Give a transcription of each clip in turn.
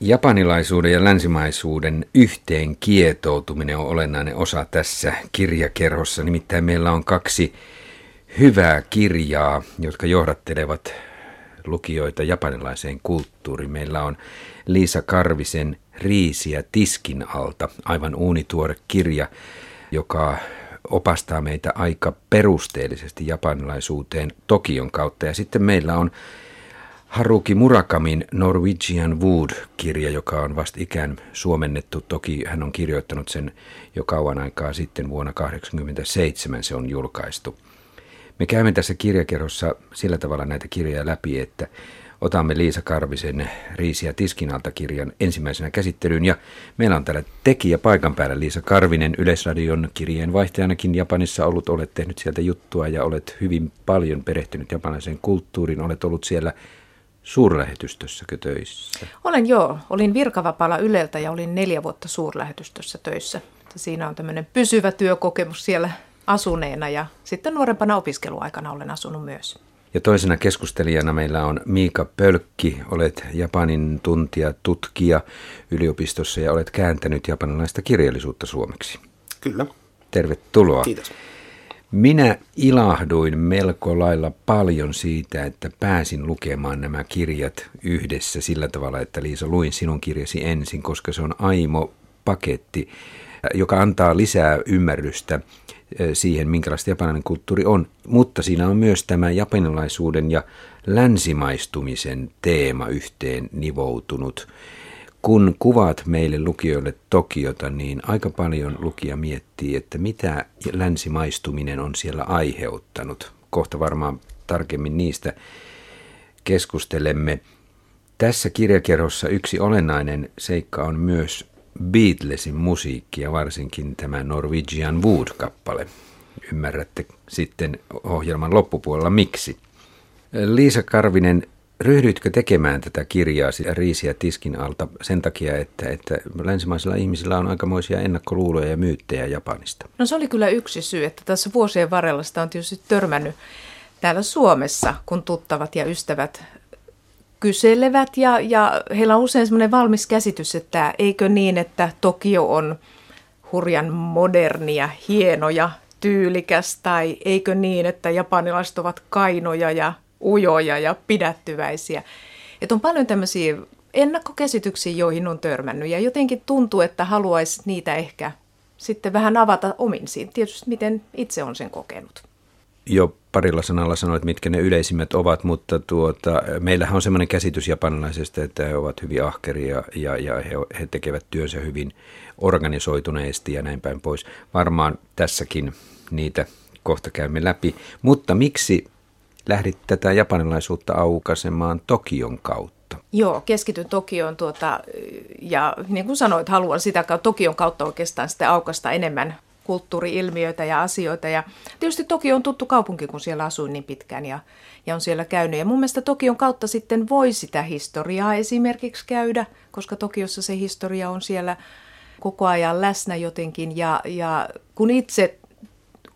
Japanilaisuuden ja länsimaisuuden yhteen kietoutuminen on olennainen osa tässä kirjakerhossa. Nimittäin meillä on kaksi hyvää kirjaa, jotka johdattelevat lukijoita japanilaiseen kulttuuriin. Meillä on Liisa Karvisen Riisiä tiskin alta, aivan uunituore kirja, joka opastaa meitä aika perusteellisesti japanilaisuuteen Tokion kautta. Ja sitten meillä on Haruki Murakamin Norwegian Wood-kirja, joka on vasta ikään suomennettu. Toki hän on kirjoittanut sen jo kauan aikaa sitten, vuonna 1987 se on julkaistu. Me käymme tässä kirjakerhossa sillä tavalla näitä kirjoja läpi, että otamme Liisa Karvisen Riisiä tiskinalta kirjan ensimmäisenä käsittelyyn. Ja meillä on täällä tekijä paikan päällä Liisa Karvinen, Yleisradion kirjeenvaihtajanakin Japanissa ollut. Olet tehnyt sieltä juttua ja olet hyvin paljon perehtynyt japanilaiseen kulttuuriin. Olet ollut siellä suurlähetystössäkö töissä? Olen joo. Olin virkavapaalla Yleltä ja olin neljä vuotta suurlähetystössä töissä. Siinä on tämmöinen pysyvä työkokemus siellä asuneena ja sitten nuorempana opiskeluaikana olen asunut myös. Ja toisena keskustelijana meillä on Miika Pölkki. Olet Japanin tuntija, tutkija yliopistossa ja olet kääntänyt japanilaista kirjallisuutta suomeksi. Kyllä. Tervetuloa. Kiitos. Minä ilahduin melko lailla paljon siitä, että pääsin lukemaan nämä kirjat yhdessä sillä tavalla, että Liisa luin sinun kirjasi ensin, koska se on aimo paketti, joka antaa lisää ymmärrystä siihen, minkälaista japanilainen kulttuuri on. Mutta siinä on myös tämä japanilaisuuden ja länsimaistumisen teema yhteen nivoutunut. Kun kuvaat meille lukijoille Tokiota, niin aika paljon lukija miettii, että mitä länsimaistuminen on siellä aiheuttanut. Kohta varmaan tarkemmin niistä keskustelemme. Tässä kirjakerhossa yksi olennainen seikka on myös Beatlesin musiikki ja varsinkin tämä Norwegian Wood-kappale. Ymmärrätte sitten ohjelman loppupuolella miksi. Liisa Karvinen, ryhdyitkö tekemään tätä kirjaa Riisiä tiskin alta sen takia, että, että länsimaisilla ihmisillä on aikamoisia ennakkoluuloja ja myyttejä Japanista? No se oli kyllä yksi syy, että tässä vuosien varrella sitä on tietysti törmännyt täällä Suomessa, kun tuttavat ja ystävät kyselevät ja, ja heillä on usein semmoinen valmis käsitys, että eikö niin, että Tokio on hurjan modernia, hienoja, tyylikäs tai eikö niin, että japanilaiset ovat kainoja ja ujoja ja pidättyväisiä. Että on paljon tämmöisiä ennakkokäsityksiä, joihin on törmännyt ja jotenkin tuntuu, että haluaisi niitä ehkä sitten vähän avata omin siinä. Tietysti miten itse on sen kokenut jo parilla sanalla sanoit, mitkä ne yleisimmät ovat, mutta tuota, meillähän on sellainen käsitys japanilaisesta, että he ovat hyvin ahkeria ja, ja he, he tekevät työnsä hyvin organisoituneesti ja näin päin pois. Varmaan tässäkin niitä kohta käymme läpi. Mutta miksi lähdit tätä japanilaisuutta aukaisemaan Tokion kautta? Joo, keskityn Tokioon tuota, ja niin kuin sanoit, haluan sitä kautta, Tokion kautta oikeastaan sitten aukasta enemmän kulttuuriilmiöitä ja asioita. Ja tietysti Tokio on tuttu kaupunki, kun siellä asuin niin pitkään ja, ja on siellä käynyt. Ja mun mielestä Tokion kautta sitten voi sitä historiaa esimerkiksi käydä, koska Tokiossa se historia on siellä koko ajan läsnä jotenkin. Ja, ja kun itse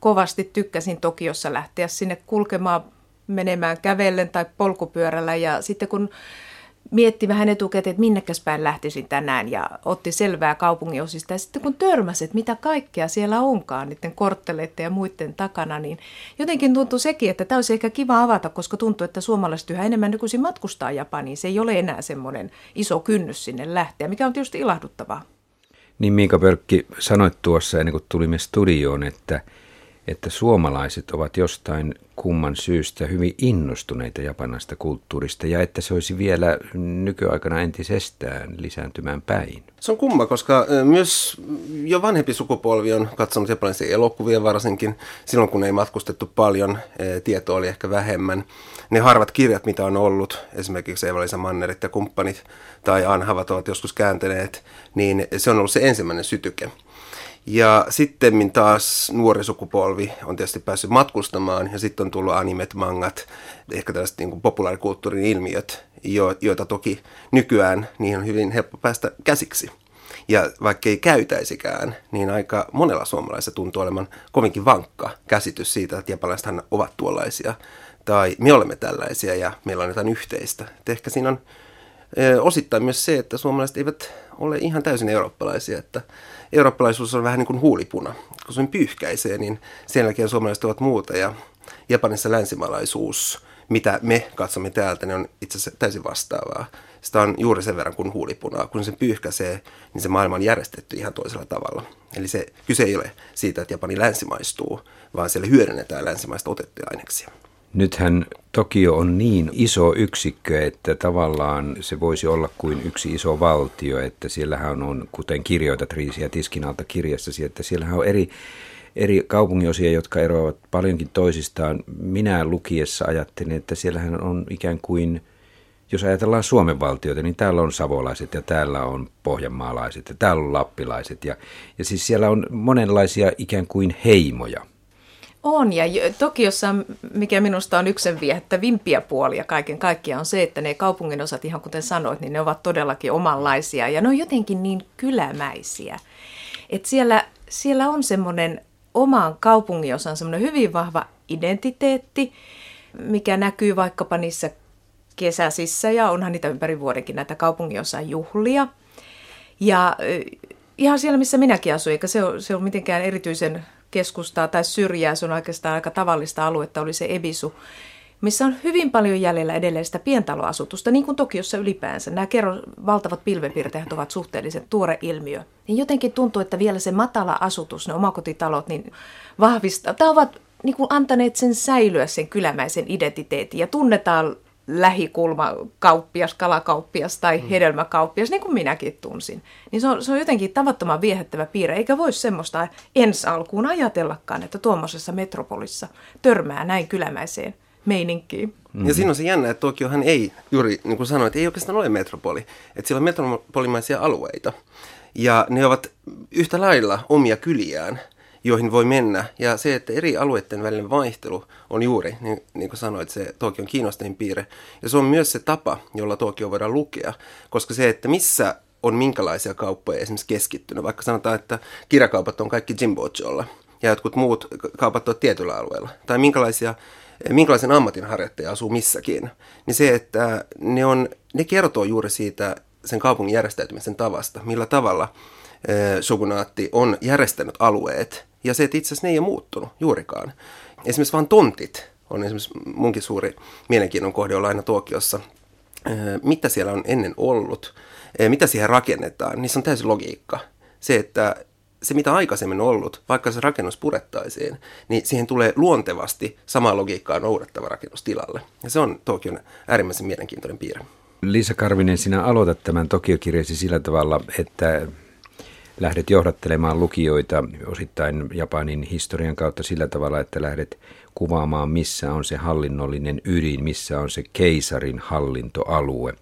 kovasti tykkäsin Tokiossa lähteä sinne kulkemaan, menemään kävellen tai polkupyörällä ja sitten kun mietti vähän etukäteen, että minnekäs päin lähtisin tänään ja otti selvää kaupunginosista. Ja sitten kun törmäsi, että mitä kaikkea siellä onkaan niiden kortteleiden ja muiden takana, niin jotenkin tuntui sekin, että tämä olisi ehkä kiva avata, koska tuntuu, että suomalaiset yhä enemmän nykyisin matkustaa Japaniin. Se ei ole enää semmoinen iso kynnys sinne lähteä, mikä on tietysti ilahduttavaa. Niin Miika Pölkki, sanoit tuossa ennen kuin tulimme studioon, että – että suomalaiset ovat jostain kumman syystä hyvin innostuneita japanasta kulttuurista ja että se olisi vielä nykyaikana entisestään lisääntymään päin. Se on kumma, koska myös jo vanhempi sukupolvi on katsonut japanilaisia elokuvia varsinkin silloin, kun ei matkustettu paljon, tietoa oli ehkä vähemmän. Ne harvat kirjat, mitä on ollut, esimerkiksi Eeva-Liisa Mannerit ja kumppanit tai Anhavat ovat joskus kääntäneet, niin se on ollut se ensimmäinen sytyke. Ja sitten taas nuori sukupolvi on tietysti päässyt matkustamaan ja sitten on tullut animet, mangat, ehkä tällaiset niin kuin populaarikulttuurin ilmiöt, joita toki nykyään niihin on hyvin helppo päästä käsiksi. Ja vaikka ei käytäisikään, niin aika monella suomalaisella tuntuu olevan kovinkin vankka käsitys siitä, että japanilaisethan ovat tuollaisia tai me olemme tällaisia ja meillä on jotain yhteistä. Et ehkä siinä on Osittain myös se, että suomalaiset eivät ole ihan täysin eurooppalaisia, että eurooppalaisuus on vähän niin kuin huulipuna. Kun se pyyhkäisee, niin sen jälkeen suomalaiset ovat muuta ja Japanissa länsimaalaisuus, mitä me katsomme täältä, niin on itse asiassa täysin vastaavaa. Sitä on juuri sen verran kuin huulipunaa. Kun se pyyhkäisee, niin se maailma on järjestetty ihan toisella tavalla. Eli se kyse ei ole siitä, että Japani länsimaistuu, vaan siellä hyödynnetään länsimaista otettuja aineksia. Nythän Tokio on niin iso yksikkö, että tavallaan se voisi olla kuin yksi iso valtio, että siellähän on, kuten kirjoitat Riisiä Tiskinalta kirjassasi, että siellähän on eri, eri kaupunginosia, jotka eroavat paljonkin toisistaan. Minä lukiessa ajattelin, että siellähän on ikään kuin, jos ajatellaan Suomen valtioita, niin täällä on savolaiset ja täällä on pohjanmaalaiset ja täällä on lappilaiset. Ja, ja siis siellä on monenlaisia ikään kuin heimoja. On, ja Tokiossa, mikä minusta on yksen viehättävimpiä puolia kaiken kaikkiaan, on se, että ne kaupungin osat, ihan kuten sanoit, niin ne ovat todellakin omanlaisia, ja ne on jotenkin niin kylämäisiä. Että siellä, siellä on semmoinen omaan kaupunginosan semmoinen hyvin vahva identiteetti, mikä näkyy vaikkapa niissä kesäsissä, ja onhan niitä ympäri vuodenkin näitä kaupunginosan juhlia. Ja ihan siellä, missä minäkin asuin, eikä se ole, se ole mitenkään erityisen keskustaa tai syrjää, se on oikeastaan aika tavallista aluetta, oli se Ebisu, missä on hyvin paljon jäljellä edelleen sitä pientaloasutusta, niin kuin Tokiossa ylipäänsä. Nämä kerro, valtavat pilvenpiirteet ovat suhteellisen tuore ilmiö. Niin jotenkin tuntuu, että vielä se matala asutus, ne omakotitalot, niin vahvistaa, tai ovat niin kuin antaneet sen säilyä sen kylämäisen identiteetin ja tunnetaan lähikulmakauppias, kalakauppias tai mm. hedelmäkauppias, niin kuin minäkin tunsin. Niin se on, se on jotenkin tavattoman viehättävä piirre, eikä voi semmoista ensi alkuun ajatellakaan, että tuommoisessa metropolissa törmää näin kylämäiseen meininkiin. Mm. Ja siinä on se jännä, että Tokiohan ei, juuri niin kuin sanoit, ei oikeastaan ole metropoli. Että siellä on metropolimaisia alueita. Ja ne ovat yhtä lailla omia kyliään joihin voi mennä. Ja se, että eri alueiden välinen vaihtelu on juuri, niin, niin kuin sanoit, se Tokion kiinnostavin piirre. Ja se on myös se tapa, jolla Tokio voidaan lukea, koska se, että missä on minkälaisia kauppoja esimerkiksi keskittynyt, vaikka sanotaan, että kirjakaupat on kaikki Jimbocholla ja jotkut muut kaupat on tietyllä alueella, tai minkälaisia minkälaisen ammatinharjoittaja asuu missäkin, niin se, että ne, on, ne kertoo juuri siitä sen kaupungin järjestäytymisen tavasta, millä tavalla shogunaatti on järjestänyt alueet ja se, että itse asiassa ne ei ole muuttunut juurikaan. Esimerkiksi vain tontit on esimerkiksi munkin suuri mielenkiinnon kohde olla aina Tokiossa. Mitä siellä on ennen ollut, mitä siihen rakennetaan, niissä on täysin logiikka. Se, että se mitä aikaisemmin on ollut, vaikka se rakennus purettaisiin, niin siihen tulee luontevasti samaa logiikkaa noudattava rakennus tilalle. Ja se on Tokion äärimmäisen mielenkiintoinen piirre. Liisa Karvinen, sinä aloitat tämän Tokio-kirjasi sillä tavalla, että lähdet johdattelemaan lukijoita osittain Japanin historian kautta sillä tavalla, että lähdet kuvaamaan, missä on se hallinnollinen ydin, missä on se keisarin hallintoalue.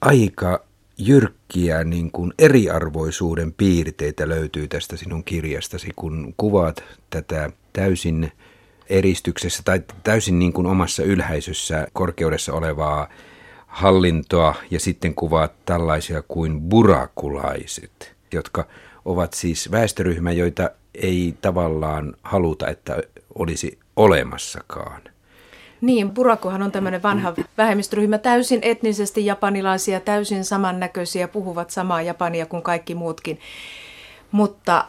Aika jyrkkiä niin kuin eriarvoisuuden piirteitä löytyy tästä sinun kirjastasi, kun kuvaat tätä täysin eristyksessä tai täysin niin kuin omassa ylhäisössä korkeudessa olevaa hallintoa ja sitten kuvaat tällaisia kuin burakulaiset jotka ovat siis väestöryhmä, joita ei tavallaan haluta, että olisi olemassakaan. Niin, Burakuhan on tämmöinen vanha vähemmistöryhmä, täysin etnisesti japanilaisia, täysin samannäköisiä, puhuvat samaa japania kuin kaikki muutkin. Mutta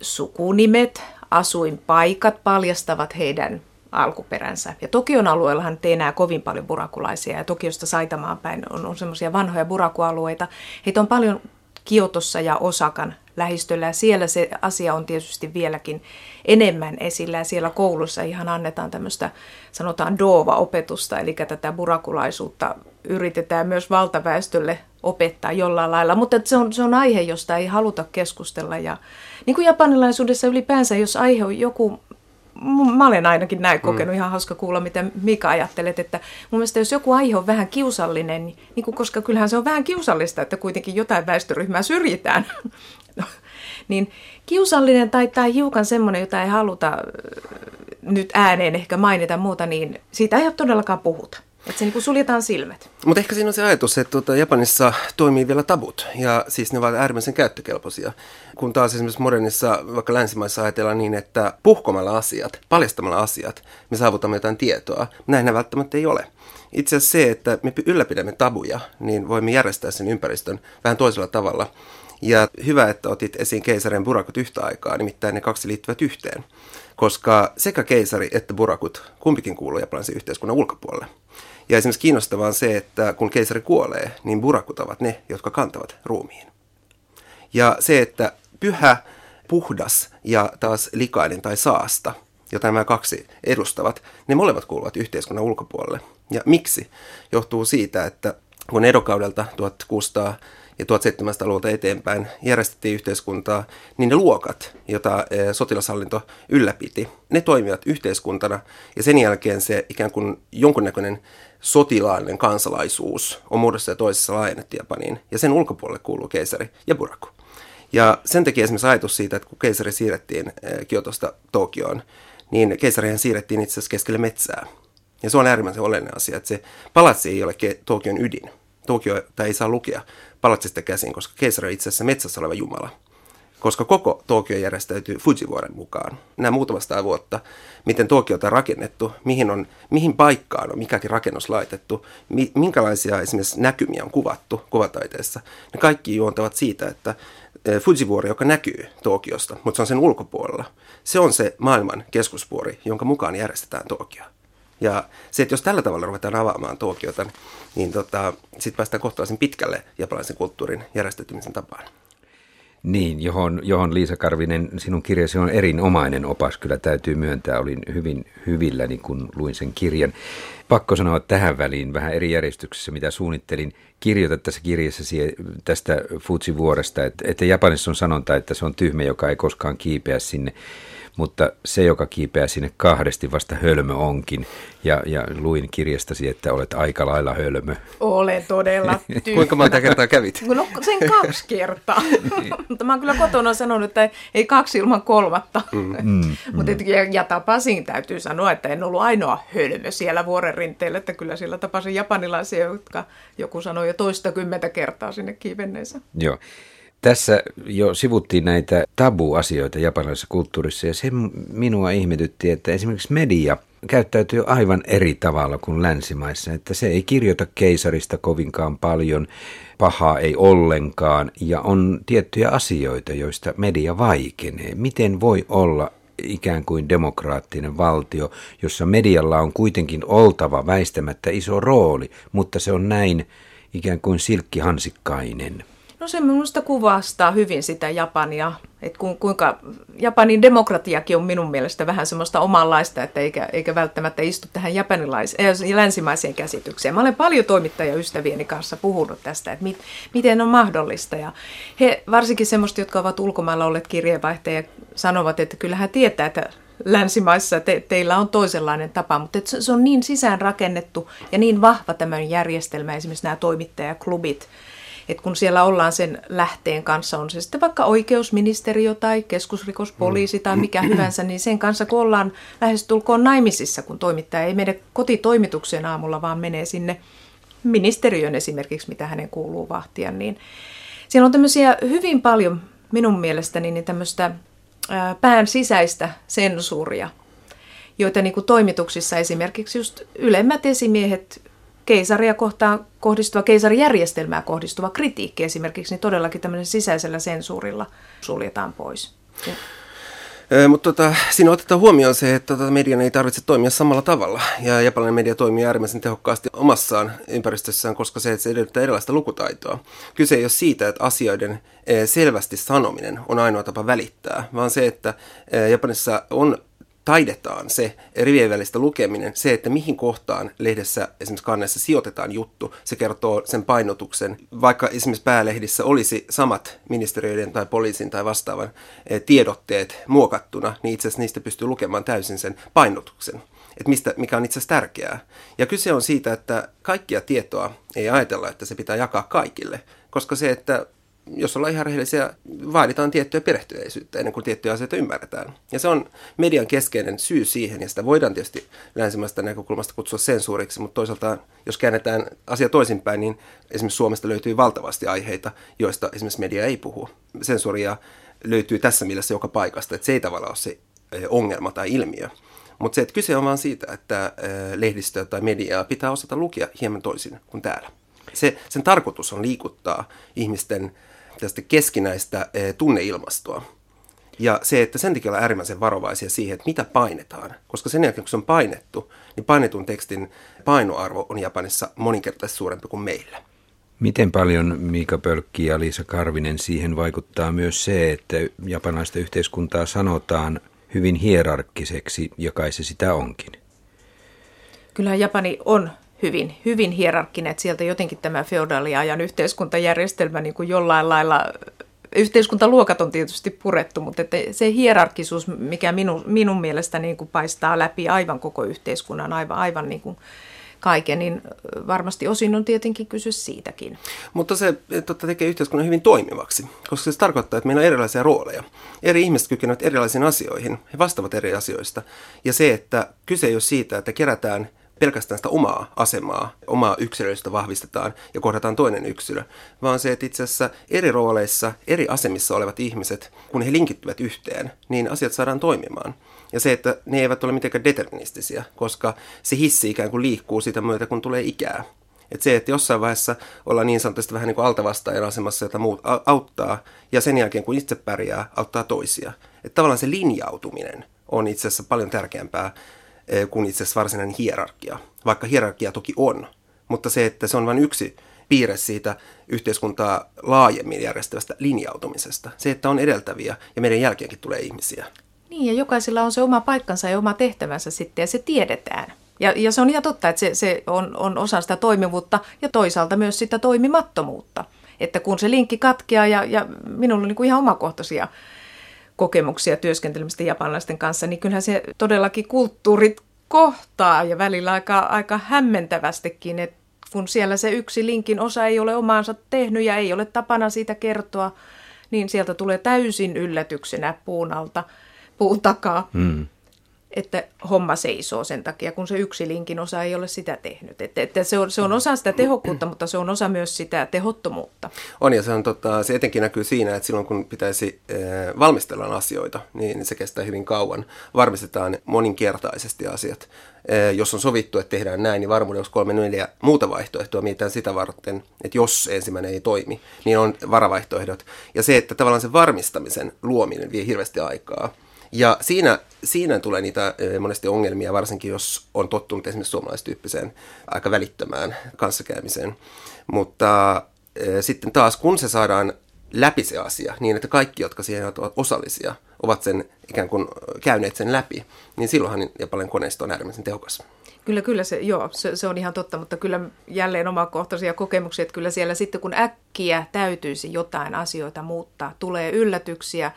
sukunimet, asuinpaikat paljastavat heidän alkuperänsä. Ja Tokion alueellahan ei enää kovin paljon burakulaisia, ja Tokiosta Saitamaan päin on, on semmoisia vanhoja burakualueita. Heitä on paljon Kiotossa ja Osakan lähistöllä. Ja siellä se asia on tietysti vieläkin enemmän esillä. Ja siellä koulussa ihan annetaan tämmöistä sanotaan doova-opetusta, eli tätä burakulaisuutta yritetään myös valtaväestölle opettaa jollain lailla, mutta se on, se on aihe, josta ei haluta keskustella. Ja niin kuin japanilaisuudessa ylipäänsä, jos aihe on joku mä olen ainakin näin kokenut, mm. ihan hauska kuulla, mitä Mika ajattelet, että mun mielestä jos joku aihe on vähän kiusallinen, niin, niin kuin, koska kyllähän se on vähän kiusallista, että kuitenkin jotain väestöryhmää syrjitään, niin kiusallinen tai, tai hiukan semmoinen, jota ei haluta nyt ääneen ehkä mainita muuta, niin siitä ei ole todellakaan puhuta. Että se niin kuin suljetaan silmät. Mutta ehkä siinä on se ajatus, että tuota, Japanissa toimii vielä tabut, ja siis ne ovat äärimmäisen käyttökelpoisia. Kun taas esimerkiksi modernissa, vaikka länsimaissa ajatellaan niin, että puhkomalla asiat, paljastamalla asiat, me saavutamme jotain tietoa. Näin välttämättä ei ole. Itse asiassa se, että me ylläpidämme tabuja, niin voimme järjestää sen ympäristön vähän toisella tavalla. Ja hyvä, että otit esiin keisarin burakut yhtä aikaa, nimittäin ne kaksi liittyvät yhteen. Koska sekä keisari että burakut kumpikin kuuluu japanilaisen yhteiskunnan ulkopuolelle. Ja esimerkiksi kiinnostavaa on se, että kun keisari kuolee, niin burakut ovat ne, jotka kantavat ruumiin. Ja se, että pyhä, puhdas ja taas likainen tai saasta, jota nämä kaksi edustavat, ne molemmat kuuluvat yhteiskunnan ulkopuolelle. Ja miksi? Johtuu siitä, että kun edokaudelta 1600 ja 1700-luvulta eteenpäin järjestettiin yhteiskuntaa, niin ne luokat, joita eh, sotilashallinto ylläpiti, ne toimivat yhteiskuntana ja sen jälkeen se ikään kuin jonkunnäköinen sotilaallinen kansalaisuus on muodossa ja toisessa laajennettu Japaniin ja sen ulkopuolelle kuuluu keisari ja buraku. Ja sen takia esimerkiksi ajatus siitä, että kun keisari siirrettiin eh, Kiotosta Tokioon, niin keisarihan siirrettiin itse asiassa keskelle metsää. Ja se on äärimmäisen olennainen asia, että se palatsi ei ole Tokion ydin. Tokio ei saa lukea palatsista käsin, koska keisari on itse asiassa metsässä oleva jumala. Koska koko Tokio järjestäytyy Fujivuoren mukaan. Nämä muutamasta vuotta, miten Tokiota on rakennettu, mihin, on, mihin paikkaan on mikäkin rakennus laitettu, mi, minkälaisia esimerkiksi näkymiä on kuvattu kuvataiteessa. Ne kaikki juontavat siitä, että e, Fujivuori, joka näkyy Tokiosta, mutta se on sen ulkopuolella, se on se maailman keskusvuori, jonka mukaan järjestetään Tokio. Ja se, että jos tällä tavalla ruvetaan avaamaan Tokiota, niin tota, sitten päästään kohtalaisen pitkälle japanilaisen kulttuurin järjestäytymisen tapaan. Niin, johon, johon Liisa Karvinen, sinun kirjasi on erinomainen opas, kyllä täytyy myöntää. Olin hyvin hyvilläni, kun luin sen kirjan. Pakko sanoa tähän väliin vähän eri järjestyksessä, mitä suunnittelin. Kirjoita tässä kirjassa tästä Fuji-vuoresta, että, että Japanissa on sanonta, että se on tyhmä, joka ei koskaan kiipeä sinne mutta se, joka kiipeää sinne kahdesti, vasta hölmö onkin. Ja, ja luin kirjastasi, että olet aika lailla hölmö. Olen todella tyhmä. Kuinka monta kertaa kävit? No sen kaksi kertaa. niin. mutta mä oon kyllä kotona sanonut, että ei kaksi ilman kolmatta. Mm. mm, mutta mm. ja, ja tapasin, täytyy sanoa, että en ollut ainoa hölmö siellä vuoren rinteellä, että kyllä siellä tapasin japanilaisia, jotka joku sanoi jo toista kymmentä kertaa sinne kiivenneensä. Joo. Tässä jo sivuttiin näitä tabu-asioita japanilaisessa kulttuurissa ja se minua ihmetytti, että esimerkiksi media käyttäytyy aivan eri tavalla kuin länsimaissa, että se ei kirjoita keisarista kovinkaan paljon, pahaa ei ollenkaan ja on tiettyjä asioita, joista media vaikenee. Miten voi olla ikään kuin demokraattinen valtio, jossa medialla on kuitenkin oltava väistämättä iso rooli, mutta se on näin ikään kuin silkkihansikkainen? No se minusta kuvastaa hyvin sitä Japania, että ku, kuinka Japanin demokratiakin on minun mielestä vähän semmoista omanlaista, että eikä, eikä välttämättä istu tähän japanilaiseen, äh, länsimaiseen käsitykseen. Mä olen paljon toimittajaystävieni kanssa puhunut tästä, että mit, miten on mahdollista. Ja he, varsinkin semmoista, jotka ovat ulkomailla olleet kirjeenvaihtajia, sanovat, että kyllähän tietää, että länsimaissa te, teillä on toisenlainen tapa, mutta se, se on niin sisään rakennettu ja niin vahva tämä järjestelmä, esimerkiksi nämä toimittajaklubit, että kun siellä ollaan sen lähteen kanssa, on se sitten vaikka oikeusministeriö tai keskusrikospoliisi tai mikä mm. hyvänsä, niin sen kanssa kun ollaan lähestulkoon naimisissa, kun toimittaja ei mene kotitoimitukseen aamulla, vaan menee sinne ministeriön esimerkiksi, mitä hänen kuuluu vahtia, niin siellä on tämmöisiä hyvin paljon minun mielestäni niin tämmöistä pään sisäistä sensuuria, joita niin kuin toimituksissa esimerkiksi just ylemmät esimiehet keisaria kohtaan kohdistuva, keisarijärjestelmää kohdistuva kritiikki esimerkiksi, niin todellakin tämmöisen sisäisellä sensuurilla suljetaan pois. Ja. Mutta tota, siinä otetaan huomioon se, että tota, median ei tarvitse toimia samalla tavalla. Ja japanilainen media toimii äärimmäisen tehokkaasti omassaan ympäristössään, koska se, se edellyttää erilaista lukutaitoa. Kyse ei ole siitä, että asioiden selvästi sanominen on ainoa tapa välittää, vaan se, että Japanissa on taidetaan se rivien välistä lukeminen, se, että mihin kohtaan lehdessä esimerkiksi kannessa sijoitetaan juttu, se kertoo sen painotuksen. Vaikka esimerkiksi päälehdissä olisi samat ministeriöiden tai poliisin tai vastaavan eh, tiedotteet muokattuna, niin itse asiassa niistä pystyy lukemaan täysin sen painotuksen että mistä, mikä on itse asiassa tärkeää. Ja kyse on siitä, että kaikkia tietoa ei ajatella, että se pitää jakaa kaikille, koska se, että jos ollaan ihan rehellisiä, vaaditaan tiettyä perehtyneisyyttä ennen kuin tiettyjä asioita ymmärretään. Ja se on median keskeinen syy siihen, ja sitä voidaan tietysti länsimäistä näkökulmasta kutsua sensuuriksi, mutta toisaalta, jos käännetään asia toisinpäin, niin esimerkiksi Suomesta löytyy valtavasti aiheita, joista esimerkiksi media ei puhu. Sensuuria löytyy tässä mielessä joka paikasta, että se ei tavallaan ole se ongelma tai ilmiö. Mutta se, että kyse on vaan siitä, että lehdistöä tai mediaa pitää osata lukea hieman toisin kuin täällä. Se, sen tarkoitus on liikuttaa ihmisten tästä keskinäistä tunneilmastoa. Ja se, että sen takia olla äärimmäisen varovaisia siihen, että mitä painetaan. Koska sen jälkeen, kun se on painettu, niin painetun tekstin painoarvo on Japanissa moninkertaisesti suurempi kuin meillä. Miten paljon Miika Pölkki ja Liisa Karvinen siihen vaikuttaa myös se, että japanaista yhteiskuntaa sanotaan hyvin hierarkkiseksi, ja kai se sitä onkin? Kyllähän Japani on hyvin, hyvin hierarkkinen, että sieltä jotenkin tämä feodaaliajan yhteiskuntajärjestelmä niin kuin jollain lailla, yhteiskuntaluokat on tietysti purettu, mutta että se hierarkkisuus, mikä minun, minun mielestä niin kuin paistaa läpi aivan koko yhteiskunnan, aivan, aivan niin kuin kaiken, niin varmasti osin on tietenkin kyse siitäkin. Mutta se totta tekee yhteiskunnan hyvin toimivaksi, koska se tarkoittaa, että meillä on erilaisia rooleja. Eri ihmiset kykenevät erilaisiin asioihin, he vastaavat eri asioista. Ja se, että kyse ei ole siitä, että kerätään pelkästään sitä omaa asemaa, omaa yksilöllistä vahvistetaan ja kohdataan toinen yksilö, vaan se, että itse asiassa eri rooleissa, eri asemissa olevat ihmiset, kun he linkittyvät yhteen, niin asiat saadaan toimimaan. Ja se, että ne eivät ole mitenkään deterministisia, koska se hissi ikään kuin liikkuu sitä myötä, kun tulee ikää. Että se, että jossain vaiheessa ollaan niin sanotusti vähän niin kuin altavastaajan asemassa, jota muut auttaa, ja sen jälkeen kun itse pärjää, auttaa toisia. Että tavallaan se linjautuminen on itse asiassa paljon tärkeämpää kuin itse asiassa varsinainen hierarkia. Vaikka hierarkia toki on, mutta se, että se on vain yksi piirre siitä yhteiskuntaa laajemmin järjestävästä linjautumisesta. Se, että on edeltäviä ja meidän jälkeenkin tulee ihmisiä. Niin, ja jokaisella on se oma paikkansa ja oma tehtävänsä sitten, ja se tiedetään. Ja, ja se on ihan totta, että se, se on, on osa sitä toimivuutta ja toisaalta myös sitä toimimattomuutta. Että kun se linkki katkeaa, ja, ja minulla on niin kuin ihan omakohtaisia kokemuksia työskentelemistä japanilaisten kanssa, niin kyllähän se todellakin kulttuurit kohtaa ja välillä aika, aika hämmentävästikin, että kun siellä se yksi linkin osa ei ole omaansa tehnyt ja ei ole tapana siitä kertoa, niin sieltä tulee täysin yllätyksenä puun alta – puun takaa, mm. Että homma seisoo sen takia, kun se yksi linkin osa ei ole sitä tehnyt. Että, että se, on, se on osa sitä tehokkuutta, mutta se on osa myös sitä tehottomuutta. On ja se, on, tota, se etenkin näkyy siinä, että silloin kun pitäisi äh, valmistella asioita, niin se kestää hyvin kauan. Varmistetaan moninkertaisesti asiat. Äh, jos on sovittu, että tehdään näin, niin varmuudessa kolme neljä muuta vaihtoehtoa mietitään sitä varten, että jos ensimmäinen ei toimi, niin on varavaihtoehdot. Ja se, että tavallaan se varmistamisen luominen vie hirveästi aikaa. Ja siinä, siinä tulee niitä monesti ongelmia, varsinkin jos on tottunut esimerkiksi suomalaistyyppiseen aika välittömään kanssakäymiseen. Mutta sitten taas, kun se saadaan läpi se asia, niin että kaikki, jotka siihen ovat osallisia, ovat sen ikään kuin käyneet sen läpi, niin silloinhan Japanin koneisto on äärimmäisen tehokas. Kyllä, kyllä se, joo, se, se on ihan totta, mutta kyllä jälleen omakohtaisia kokemuksia, että kyllä siellä sitten kun äkkiä täytyisi jotain asioita muuttaa, tulee yllätyksiä,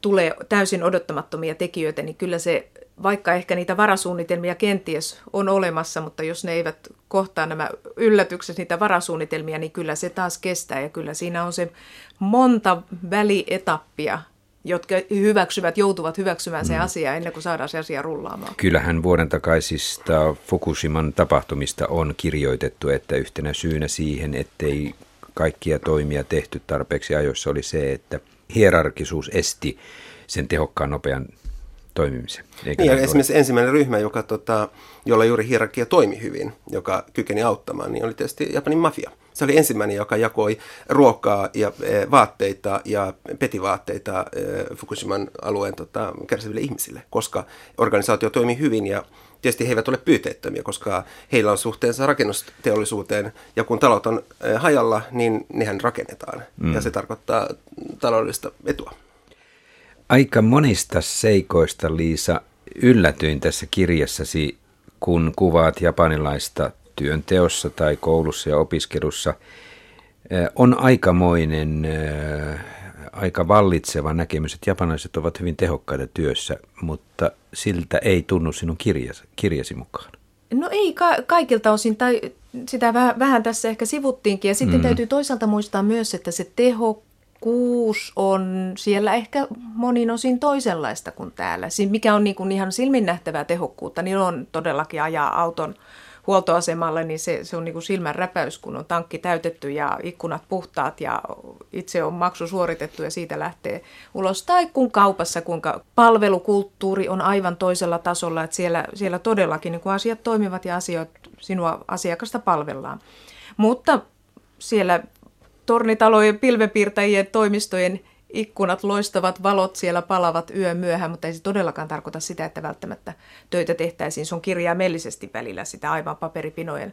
tulee täysin odottamattomia tekijöitä, niin kyllä se, vaikka ehkä niitä varasuunnitelmia kenties on olemassa, mutta jos ne eivät kohtaa nämä yllätykset, niitä varasuunnitelmia, niin kyllä se taas kestää ja kyllä siinä on se monta välietappia, jotka hyväksyvät, joutuvat hyväksymään se mm. asia ennen kuin saadaan se asia rullaamaan. Kyllähän vuoden takaisista Fukushiman tapahtumista on kirjoitettu, että yhtenä syynä siihen, ettei kaikkia toimia tehty tarpeeksi ajoissa oli se, että hierarkisuus esti sen tehokkaan nopean toimimisen. Eikä niin, esimerkiksi ensimmäinen ryhmä, joka, tota, jolla juuri hierarkia toimi hyvin, joka kykeni auttamaan, niin oli tietysti Japanin mafia. Se oli ensimmäinen, joka jakoi ruokaa ja e, vaatteita ja petivaatteita e, Fukushiman alueen tota, kärsiville ihmisille, koska organisaatio toimi hyvin ja tietysti he eivät ole pyyteettömiä, koska heillä on suhteensa rakennusteollisuuteen ja kun talot on e, hajalla, niin nehän rakennetaan mm. ja se tarkoittaa taloudellista etua. Aika monista seikoista, Liisa, yllätyin tässä kirjassasi, kun kuvaat japanilaista työnteossa tai koulussa ja opiskelussa. On aikamoinen, aika vallitseva näkemys, että japanilaiset ovat hyvin tehokkaita työssä, mutta siltä ei tunnu sinun kirjasi, kirjasi mukaan. No ei ka- kaikilta osin, tai sitä vähän, vähän tässä ehkä sivuttiinkin. Ja sitten mm. täytyy toisaalta muistaa myös, että se tehokkuus, tehokkuus on siellä ehkä monin osin toisenlaista kuin täällä. Mikä on niin kuin ihan silminnähtävää tehokkuutta, niin on todellakin ajaa auton huoltoasemalle, niin se, se on niin kuin silmän räpäys, kun on tankki täytetty ja ikkunat puhtaat ja itse on maksu suoritettu ja siitä lähtee ulos. Tai kun kaupassa, kuinka palvelukulttuuri on aivan toisella tasolla, että siellä, siellä todellakin niin kuin asiat toimivat ja asiat, sinua asiakasta palvellaan. Mutta siellä tornitalojen, pilvenpiirtäjien, toimistojen ikkunat, loistavat valot siellä palavat yö myöhään, mutta ei se todellakaan tarkoita sitä, että välttämättä töitä tehtäisiin. Se on kirjaimellisesti välillä sitä aivan paperipinojen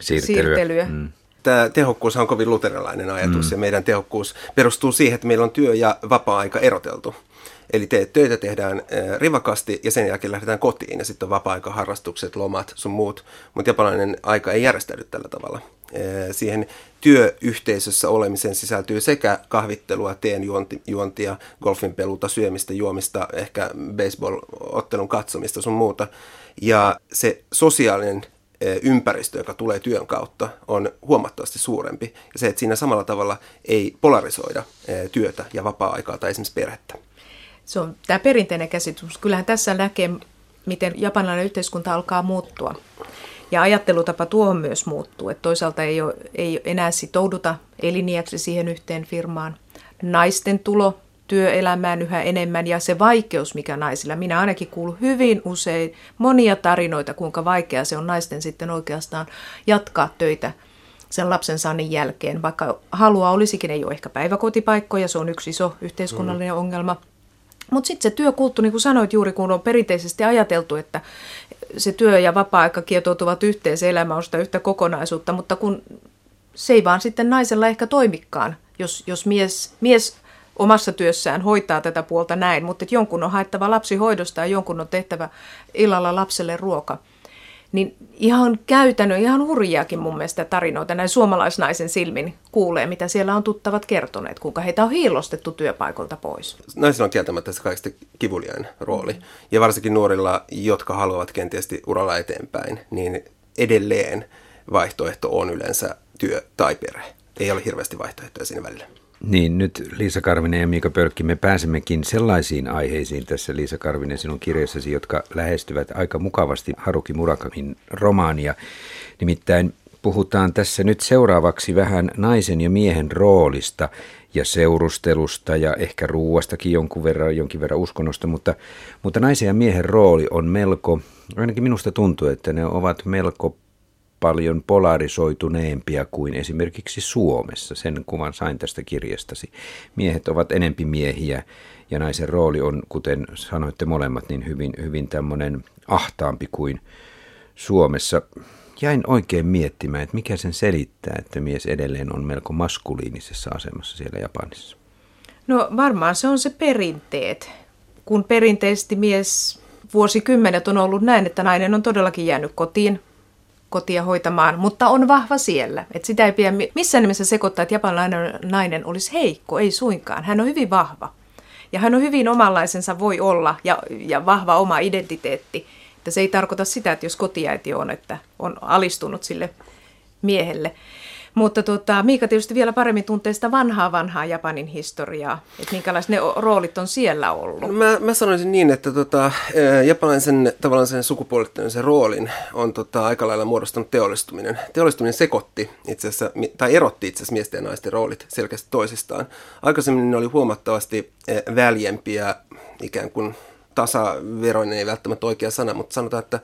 siirtelyä. siirtelyä. Mm. Tämä tehokkuus on kovin luterilainen ajatus mm. ja meidän tehokkuus perustuu siihen, että meillä on työ ja vapaa-aika eroteltu. Eli te, töitä tehdään rivakasti ja sen jälkeen lähdetään kotiin ja sitten on vapaa-aika, harrastukset, lomat, sun muut. Mutta japanilainen aika ei järjestäydy tällä tavalla. Siihen työyhteisössä olemiseen sisältyy sekä kahvittelua, teen juonti, juontia, golfin peluta, syömistä, juomista, ehkä baseball-ottelun katsomista sun muuta. Ja se sosiaalinen ympäristö, joka tulee työn kautta, on huomattavasti suurempi. Ja se, että siinä samalla tavalla ei polarisoida työtä ja vapaa-aikaa tai esimerkiksi perhettä. Se on tämä perinteinen käsitys. Kyllähän tässä näkee, miten japanilainen yhteiskunta alkaa muuttua. Ja ajattelutapa tuohon myös muuttuu, että toisaalta ei, ole, ei enää sitouduta eliniäksi siihen yhteen firmaan. Naisten tulo työelämään yhä enemmän ja se vaikeus, mikä naisilla. Minä ainakin kuulun hyvin usein monia tarinoita, kuinka vaikea se on naisten sitten oikeastaan jatkaa töitä sen lapsen saannin jälkeen. Vaikka halua olisikin, ei ole ehkä päiväkotipaikkoja, se on yksi iso yhteiskunnallinen mm. ongelma. Mutta sitten se työkulttuuri, niin kuin sanoit juuri, kun on perinteisesti ajateltu, että se työ ja vapaa-aika kietoutuvat yhteen, se elämä on sitä yhtä kokonaisuutta, mutta kun se ei vaan sitten naisella ehkä toimikaan, jos, jos mies, mies omassa työssään hoitaa tätä puolta näin, mutta jonkun on haettava lapsi hoidosta ja jonkun on tehtävä illalla lapselle ruoka – niin ihan käytännön, ihan hurjiakin mun mielestä tarinoita näin suomalaisnaisen silmin kuulee, mitä siellä on tuttavat kertoneet, kuinka heitä on hiilostettu työpaikolta pois. Naisilla on kieltämättä se kaikista kivuliain rooli. Ja varsinkin nuorilla, jotka haluavat kenties uralla eteenpäin, niin edelleen vaihtoehto on yleensä työ tai perhe. Ei ole hirveästi vaihtoehtoja siinä välillä. Niin, nyt Liisa Karvinen ja Miika Pörkki, me pääsemmekin sellaisiin aiheisiin tässä Liisa Karvinen sinun kirjassasi, jotka lähestyvät aika mukavasti Haruki Murakamin romaania. Nimittäin puhutaan tässä nyt seuraavaksi vähän naisen ja miehen roolista ja seurustelusta ja ehkä ruuastakin jonkun verran, jonkin verran uskonnosta, mutta, mutta naisen ja miehen rooli on melko, ainakin minusta tuntuu, että ne ovat melko paljon polarisoituneempia kuin esimerkiksi Suomessa. Sen kuvan sain tästä kirjastasi. Miehet ovat enempi miehiä ja naisen rooli on, kuten sanoitte molemmat, niin hyvin, hyvin tämmöinen ahtaampi kuin Suomessa. Jäin oikein miettimään, että mikä sen selittää, että mies edelleen on melko maskuliinisessa asemassa siellä Japanissa. No varmaan se on se perinteet. Kun perinteisesti mies vuosikymmenet on ollut näin, että nainen on todellakin jäänyt kotiin kotia hoitamaan, mutta on vahva siellä. Et sitä ei pidä missään nimessä sekoittaa, että japanilainen nainen olisi heikko, ei suinkaan. Hän on hyvin vahva. Ja hän on hyvin omanlaisensa voi olla ja, ja vahva oma identiteetti. Että se ei tarkoita sitä, että jos kotiäiti on, että on alistunut sille miehelle. Mutta tota, Miika tietysti vielä paremmin tuntee sitä vanhaa vanhaa Japanin historiaa, että minkälaiset ne roolit on siellä ollut. No mä, mä sanoisin niin, että tota, japanilaisen tavallaan sen sukupuolittamisen roolin on tota, aika lailla muodostanut teollistuminen. Teollistuminen sekoitti itse asiassa, tai erotti itse asiassa miesten ja naisten roolit selkeästi toisistaan. Aikaisemmin ne oli huomattavasti väljempiä, ikään kuin tasaveroinen ei välttämättä oikea sana, mutta sanotaan, että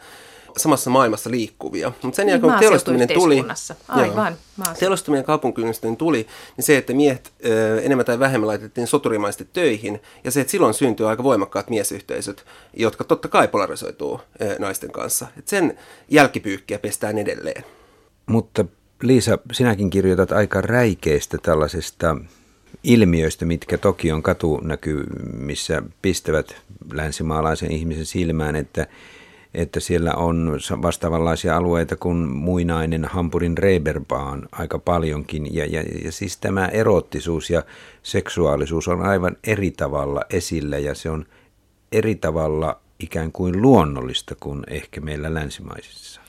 samassa maailmassa liikkuvia. Mutta sen niin, jälkeen, kun teollistuminen tuli, Aivan, teollistuminen ja kaupunkiinnostuminen tuli, niin se, että miehet ö, enemmän tai vähemmän laitettiin soturimaisesti töihin, ja se, että silloin syntyy aika voimakkaat miesyhteisöt, jotka totta kai polarisoituu ö, naisten kanssa. Et sen jälkipyykkiä pestään edelleen. Mutta Liisa, sinäkin kirjoitat aika räikeistä tällaisesta ilmiöistä, mitkä Tokion katunäkymissä pistävät länsimaalaisen ihmisen silmään, että että siellä on vastaavanlaisia alueita kuin muinainen Hampurin Reberbaan aika paljonkin. Ja, ja, ja siis tämä erottisuus ja seksuaalisuus on aivan eri tavalla esillä ja se on eri tavalla ikään kuin luonnollista kuin ehkä meillä länsimaisissa.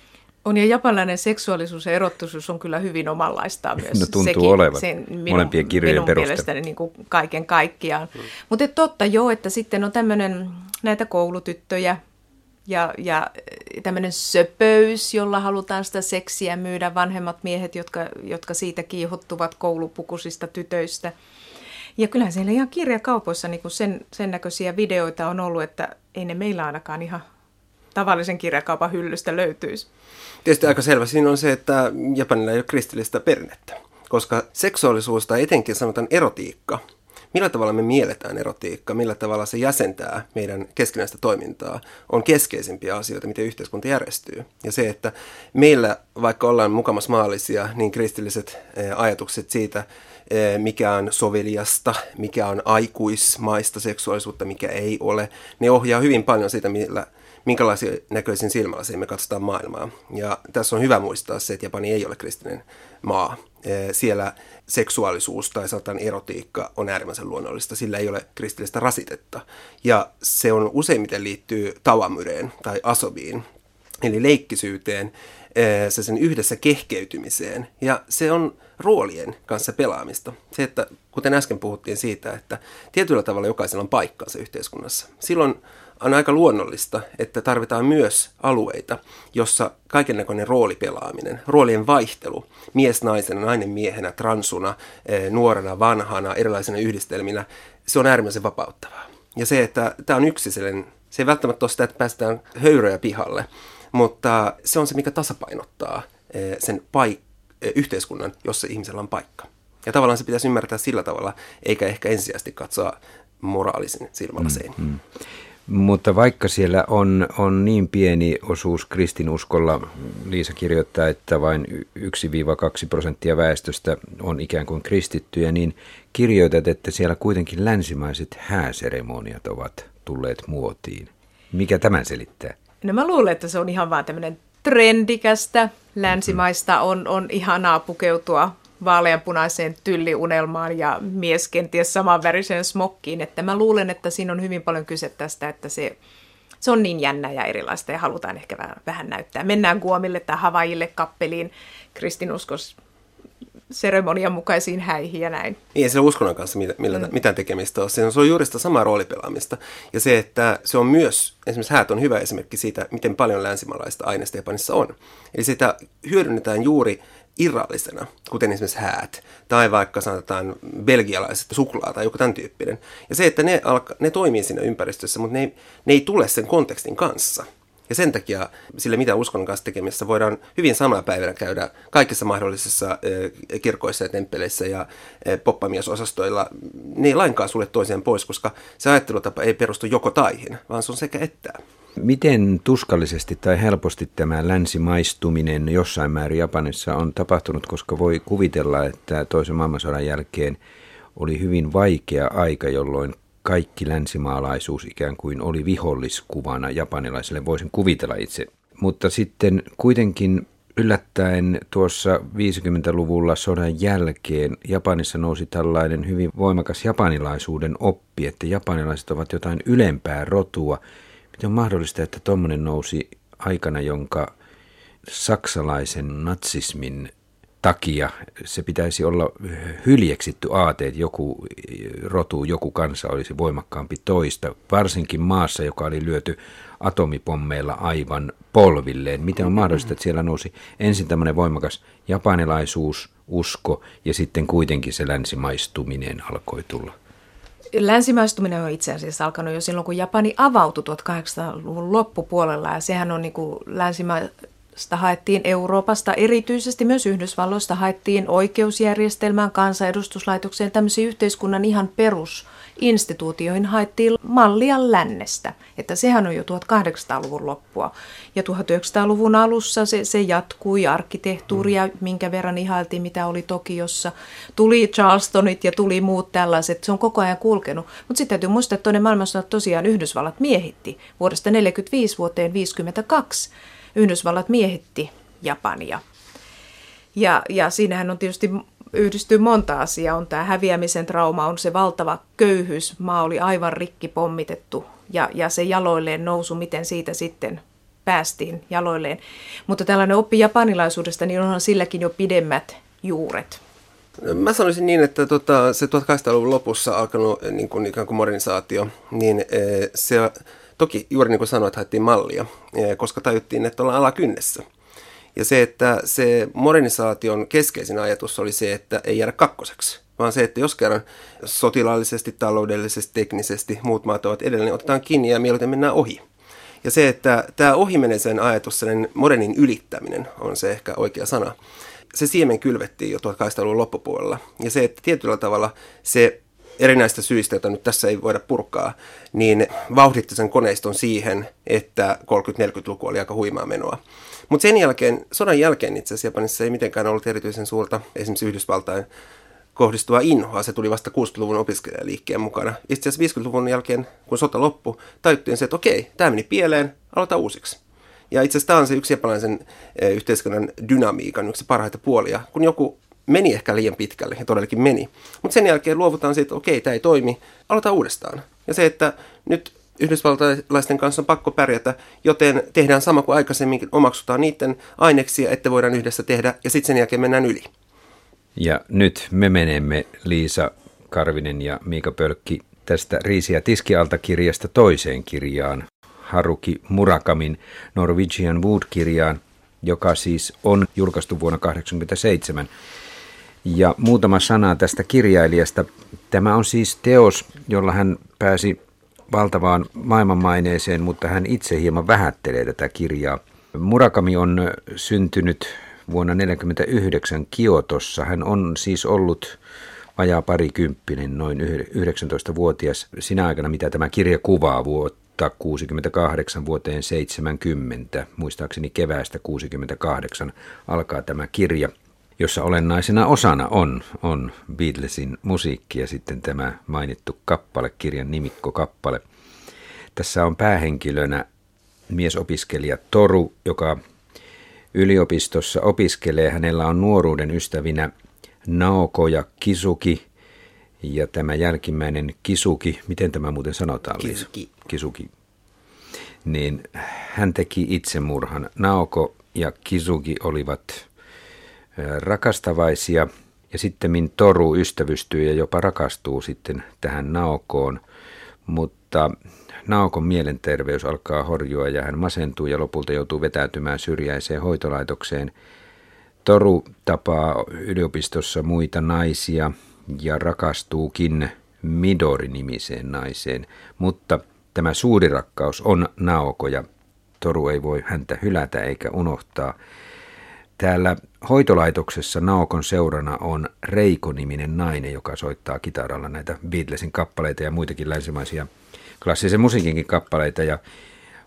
On ja japanilainen seksuaalisuus ja erottuisuus on kyllä hyvin omanlaistaan myös. No tuntuu Sekin, olevan sen minun, molempien kirjojen minun perusteella. mielestäni niin kuin kaiken kaikkiaan. Mm. Mutta totta joo, että sitten on tämmöinen näitä koulutyttöjä ja, ja tämmöinen söpöys, jolla halutaan sitä seksiä myydä. Vanhemmat miehet, jotka, jotka siitä kiihottuvat koulupukusista tytöistä. Ja kyllähän siellä ihan kirjakaupoissa niin sen, sen näköisiä videoita on ollut, että ei ne meillä ainakaan ihan tavallisen kirjakaupan hyllystä löytyisi. Tietysti aika selvä siinä on se, että Japanilla ei ole kristillistä perinnettä, koska seksuaalisuus tai etenkin sanotaan erotiikka, millä tavalla me mielletään erotiikka, millä tavalla se jäsentää meidän keskinäistä toimintaa, on keskeisimpiä asioita, miten yhteiskunta järjestyy. Ja se, että meillä, vaikka ollaan mukamas maallisia, niin kristilliset eh, ajatukset siitä, eh, mikä on soveliasta, mikä on aikuismaista seksuaalisuutta, mikä ei ole, ne ohjaa hyvin paljon siitä, millä minkälaisia näköisin silmälasia me katsotaan maailmaa. Ja tässä on hyvä muistaa se, että Japani ei ole kristillinen maa. Siellä seksuaalisuus tai sanotaan erotiikka on äärimmäisen luonnollista, sillä ei ole kristillistä rasitetta. Ja se on useimmiten liittyy tawamyreen tai asobiin, eli leikkisyyteen, se sen yhdessä kehkeytymiseen. Ja se on roolien kanssa pelaamista. Se, että kuten äsken puhuttiin siitä, että tietyllä tavalla jokaisella on paikkaansa yhteiskunnassa. Silloin on aika luonnollista, että tarvitaan myös alueita, jossa kaikennäköinen roolipelaaminen, roolien vaihtelu, mies naisena, nainen miehenä, transuna, eh, nuorena, vanhana, erilaisina yhdistelminä, se on äärimmäisen vapauttavaa. Ja se, että tämä on yksi sellainen, se ei välttämättä ole sitä, että päästään höyröjä pihalle, mutta se on se, mikä tasapainottaa eh, sen paik- eh, yhteiskunnan, jossa ihmisellä on paikka. Ja tavallaan se pitäisi ymmärtää sillä tavalla, eikä ehkä ensisijaisesti katsoa moraalisin silmälasein. Mm, mm. Mutta vaikka siellä on, on niin pieni osuus kristinuskolla, Liisa kirjoittaa, että vain 1-2 prosenttia väestöstä on ikään kuin kristittyjä, niin kirjoitat, että siellä kuitenkin länsimaiset hääseremoniat ovat tulleet muotiin. Mikä tämän selittää? No mä luulen, että se on ihan vaan tämmöinen trendikästä. Länsimaista on, on ihanaa pukeutua vaaleanpunaiseen tylliunelmaan ja mies kenties samanväriseen smokkiin. Että mä luulen, että siinä on hyvin paljon kyse tästä, että se, se on niin jännä ja erilaista ja halutaan ehkä vähän, vähän näyttää. Mennään Guomille tai Havaille kappeliin kristinuskos seremonian mukaisiin häihin ja näin. Niin, ei se uskonnon kanssa millä, millä, mm. mitään tekemistä ole. Se on juuri sitä samaa roolipelaamista. Ja se, että se on myös, esimerkiksi häät on hyvä esimerkki siitä, miten paljon länsimaalaista aineista Japanissa on. Eli sitä hyödynnetään juuri irrallisena, kuten esimerkiksi häät, tai vaikka sanotaan belgialaiset suklaa tai joku tämän tyyppinen. Ja se, että ne, alka, ne toimii siinä ympäristössä, mutta ne ei, ne ei tule sen kontekstin kanssa. Ja sen takia sille mitä uskonnon kanssa tekemistä voidaan hyvin samana päivänä käydä kaikissa mahdollisissa kirkoissa ja temppeleissä ja poppamiesosastoilla. Ne ei lainkaan sulle toiseen pois, koska se ajattelutapa ei perustu joko taihin, vaan se on sekä että. Miten tuskallisesti tai helposti tämä länsimaistuminen jossain määrin Japanissa on tapahtunut, koska voi kuvitella, että toisen maailmansodan jälkeen oli hyvin vaikea aika, jolloin kaikki länsimaalaisuus ikään kuin oli viholliskuvana japanilaisille, voisin kuvitella itse. Mutta sitten kuitenkin yllättäen tuossa 50-luvulla sodan jälkeen Japanissa nousi tällainen hyvin voimakas japanilaisuuden oppi, että japanilaiset ovat jotain ylempää rotua. Miten on mahdollista, että tuommoinen nousi aikana, jonka saksalaisen natsismin takia se pitäisi olla hyljeksitty aate, että joku rotu, joku kansa olisi voimakkaampi toista, varsinkin maassa, joka oli lyöty atomipommeilla aivan polvilleen. Miten on mahdollista, että siellä nousi ensin tämmöinen voimakas japanilaisuus, usko ja sitten kuitenkin se länsimaistuminen alkoi tulla? Länsimaistuminen on itse asiassa alkanut jo silloin, kun Japani avautui 1800-luvun loppupuolella. Ja sehän on niin kuin länsima- sitä haettiin Euroopasta, erityisesti myös Yhdysvalloista haettiin oikeusjärjestelmään, kansanedustuslaitokseen, tämmöisiin yhteiskunnan ihan perusinstituutioihin haettiin mallia lännestä. Että sehän on jo 1800-luvun loppua. Ja 1900-luvun alussa se, se jatkui, arkkitehtuuria, minkä verran ihailtiin, mitä oli Tokiossa. Tuli Charlestonit ja tuli muut tällaiset, se on koko ajan kulkenut. Mutta sitten täytyy muistaa, että toinen maailmansota tosiaan Yhdysvallat miehitti vuodesta 1945 vuoteen 1952 Yhdysvallat miehitti Japania. Ja, ja siinähän on tietysti yhdistyy monta asiaa. On tämä häviämisen trauma, on se valtava köyhyys. Maa oli aivan rikki pommitettu ja, ja se jaloilleen nousu, miten siitä sitten päästiin jaloilleen. Mutta tällainen oppi japanilaisuudesta, niin onhan silläkin jo pidemmät juuret. Mä sanoisin niin, että tota, se 1800-luvun lopussa alkanut niin kuin, ikään kuin modernisaatio, niin e, se toki juuri niin kuin sanoit, haettiin mallia, e, koska tajuttiin, että ollaan alakynnessä. Ja se, että se modernisaation keskeisin ajatus oli se, että ei jäädä kakkoseksi, vaan se, että jos kerran sotilaallisesti, taloudellisesti, teknisesti muut maat ovat edelleen, otetaan kiinni ja mieluiten mennään ohi. Ja se, että tämä ohimenemisen ajatus, sellainen modernin ylittäminen on se ehkä oikea sana. Se siemen kylvettiin jo 1800-luvun loppupuolella. Ja se, että tietyllä tavalla se erinäistä syistä, joita nyt tässä ei voida purkaa, niin vauhditti sen koneiston siihen, että 30-40-luku oli aika huimaa menoa. Mutta sen jälkeen, sodan jälkeen itse asiassa Japanissa ei mitenkään ollut erityisen suurta, esimerkiksi Yhdysvaltain kohdistuva inhoa. Se tuli vasta 60-luvun opiskelijaliikkeen mukana. Itse asiassa 50-luvun jälkeen, kun sota loppui, tajuttiin se, että okei, tämä meni pieleen, aloita uusiksi. Ja itse asiassa tämä on se yksi japanilaisen eh, yhteiskunnan dynamiikan yksi parhaita puolia. Kun joku meni ehkä liian pitkälle, ja todellakin meni. Mutta sen jälkeen luovutaan siitä, että okei, tämä ei toimi, aloita uudestaan. Ja se, että nyt yhdysvaltalaisten kanssa on pakko pärjätä, joten tehdään sama kuin aikaisemmin, omaksutaan niiden aineksia, että voidaan yhdessä tehdä, ja sitten sen jälkeen mennään yli. Ja nyt me menemme, Liisa Karvinen ja Miika Pölkki, tästä Riisi- ja tiskialta kirjasta toiseen kirjaan, Haruki Murakamin Norwegian Wood-kirjaan, joka siis on julkaistu vuonna 1987. Ja muutama sana tästä kirjailijasta. Tämä on siis teos, jolla hän pääsi valtavaan maailmanmaineeseen, mutta hän itse hieman vähättelee tätä kirjaa. Murakami on syntynyt vuonna 1949 Kiotossa. Hän on siis ollut vajaa parikymppinen, noin 19-vuotias sinä aikana, mitä tämä kirja kuvaa vuotta 68 vuoteen 70. Muistaakseni keväästä 68 alkaa tämä kirja, jossa olennaisena osana on, on Beatlesin musiikki ja sitten tämä mainittu kappale, kirjan nimikko kappale. Tässä on päähenkilönä miesopiskelija Toru, joka yliopistossa opiskelee. Hänellä on nuoruuden ystävinä Naoko ja Kisuki. Ja tämä jälkimmäinen Kisuki, miten tämä muuten sanotaan? Kisuki. Kisuki. Niin hän teki itsemurhan. Naoko ja Kisuki olivat rakastavaisia ja sitten Toru ystävystyy ja jopa rakastuu sitten tähän Naokoon. Mutta Naokon mielenterveys alkaa horjua ja hän masentuu ja lopulta joutuu vetäytymään syrjäiseen hoitolaitokseen. Toru tapaa yliopistossa muita naisia ja rakastuukin Midori-nimiseen naiseen, mutta tämä suuri rakkaus on Naoko ja Toru ei voi häntä hylätä eikä unohtaa. Täällä hoitolaitoksessa Naokon seurana on Reiko-niminen nainen, joka soittaa kitaralla näitä Beatlesin kappaleita ja muitakin länsimaisia klassisen musiikinkin kappaleita ja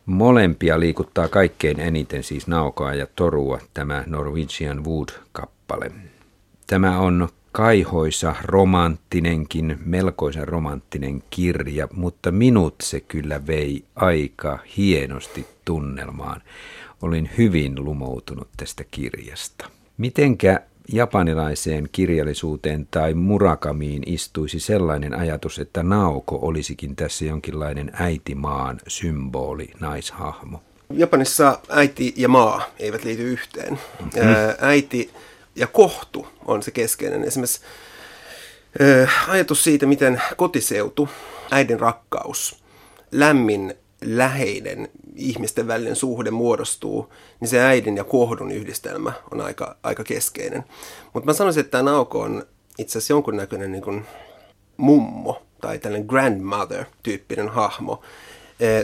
molempia liikuttaa kaikkein eniten siis Naokoa ja Torua tämä Norwegian Wood-kappale. Tämä on kaihoisa, romanttinenkin, melkoisen romanttinen kirja, mutta minut se kyllä vei aika hienosti tunnelmaan. Olin hyvin lumoutunut tästä kirjasta. Mitenkä japanilaiseen kirjallisuuteen tai murakamiin istuisi sellainen ajatus, että Naoko olisikin tässä jonkinlainen äitimaan symboli, naishahmo. Japanissa äiti ja maa eivät liity yhteen. Mm-hmm. Äiti ja kohtu on se keskeinen. Esimerkiksi ajatus siitä, miten kotiseutu, äidin rakkaus, lämmin läheinen ihmisten välinen suhde muodostuu, niin se äidin ja kohdun yhdistelmä on aika, aika keskeinen. Mutta mä sanoisin, että tämä Nauko on itse asiassa jonkunnäköinen niin kuin mummo tai tällainen grandmother-tyyppinen hahmo.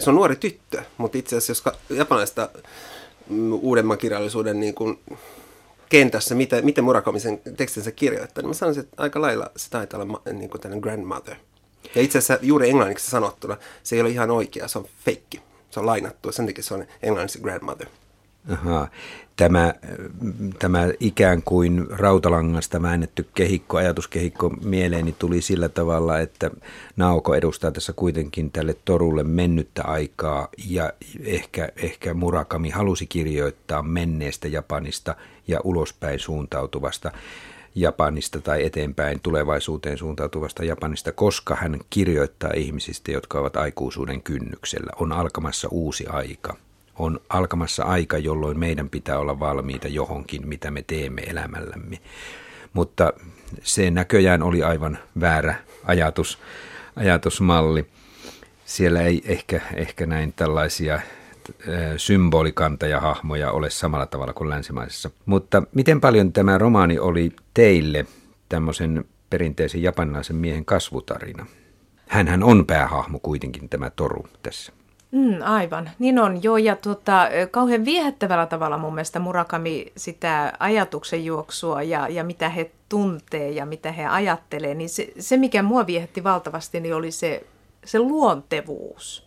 Se on nuori tyttö, mutta itse asiassa jos japanilaista mm, uudemman kirjallisuuden niin kuin kentässä, miten, miten Murakami sen tekstinsä kirjoittaa, niin mä sanoisin, että aika lailla se taitaa olla niin kuin tällainen grandmother. Ja itse asiassa juuri englanniksi sanottuna se ei ole ihan oikea, se on feikki. Se on lainattu, sen takia se on englanniksi grandmother. Aha. Tämä, tämä ikään kuin rautalangasta väännetty kehikko, ajatuskehikko mieleeni tuli sillä tavalla, että Naoko edustaa tässä kuitenkin tälle torulle mennyttä aikaa ja ehkä, ehkä Murakami halusi kirjoittaa menneestä Japanista ja ulospäin suuntautuvasta Japanista tai eteenpäin tulevaisuuteen suuntautuvasta Japanista, koska hän kirjoittaa ihmisistä, jotka ovat aikuisuuden kynnyksellä. On alkamassa uusi aika, on alkamassa aika, jolloin meidän pitää olla valmiita johonkin, mitä me teemme elämällämme. Mutta se näköjään oli aivan väärä ajatus, ajatusmalli. Siellä ei ehkä, ehkä näin tällaisia symbolikantajahahmoja ole samalla tavalla kuin länsimaisessa. Mutta miten paljon tämä romaani oli teille tämmöisen perinteisen japanilaisen miehen kasvutarina? Hänhän on päähahmo kuitenkin tämä Toru tässä. Mm, aivan, niin on joo ja tuota, kauhean viehättävällä tavalla mun mielestä Murakami sitä ajatuksen juoksua ja, ja mitä he tuntee ja mitä he ajattelee, niin se, se mikä mua viehätti valtavasti niin oli se, se luontevuus.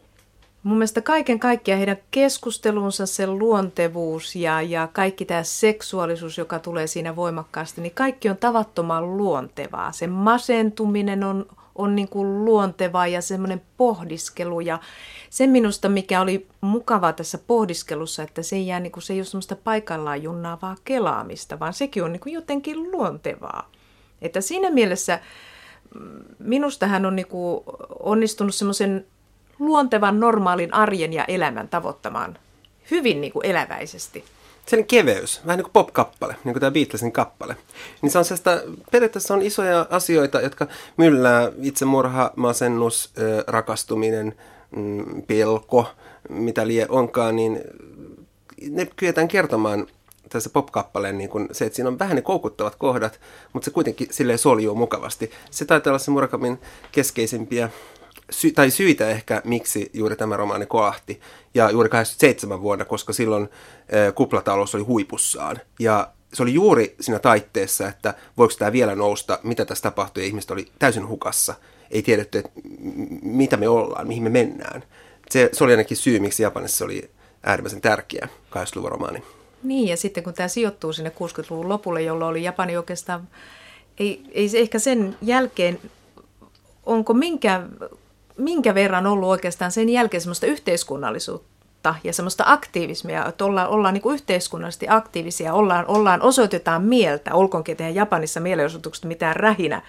Mun mielestä kaiken kaikkiaan heidän keskustelunsa, se luontevuus ja, ja kaikki tämä seksuaalisuus, joka tulee siinä voimakkaasti, niin kaikki on tavattoman luontevaa. Se masentuminen on, on niin kuin luontevaa ja semmoinen pohdiskelu ja se minusta, mikä oli mukavaa tässä pohdiskelussa, että se ei, jää, niin kuin, se ei ole semmoista paikallaan junnaavaa kelaamista, vaan sekin on niin kuin jotenkin luontevaa. Että siinä mielessä mm, minusta hän on niin kuin onnistunut semmoisen luontevan normaalin arjen ja elämän tavoittamaan hyvin niin kuin eläväisesti sen keveys, vähän niin kuin pop-kappale, niin kuin tämä Beatlesin kappale. Niin se on sellaista, periaatteessa on isoja asioita, jotka myllää itsemurha, masennus, rakastuminen, mm, pelko, mitä lie onkaan, niin ne kyetään kertomaan tässä pop-kappaleen niin kun se, että siinä on vähän ne koukuttavat kohdat, mutta se kuitenkin silleen soljuu mukavasti. Se taitaa olla se Murakamin keskeisimpiä sy- tai syitä ehkä, miksi juuri tämä romaani koahti. Ja juuri 87 vuonna, koska silloin äh, kuplatalous oli huipussaan. Ja se oli juuri siinä taitteessa, että voiko tämä vielä nousta, mitä tässä tapahtui, ja ihmiset oli täysin hukassa. Ei tiedetty, että mitä me ollaan, mihin me mennään. Se, se oli ainakin syy, miksi Japanissa oli äärimmäisen tärkeä 80-luvun romaani. Niin, ja sitten kun tämä sijoittuu sinne 60-luvun lopulle, jolloin oli Japani oikeastaan, ei, ei se ehkä sen jälkeen, onko minkä minkä verran ollut oikeastaan sen jälkeen semmoista yhteiskunnallisuutta ja semmoista aktiivismia, että ollaan, ollaan niin kuin yhteiskunnallisesti aktiivisia, ollaan, ollaan, osoitetaan mieltä, olkoonkin tehdä Japanissa mielenosoitukset mitään rähinä,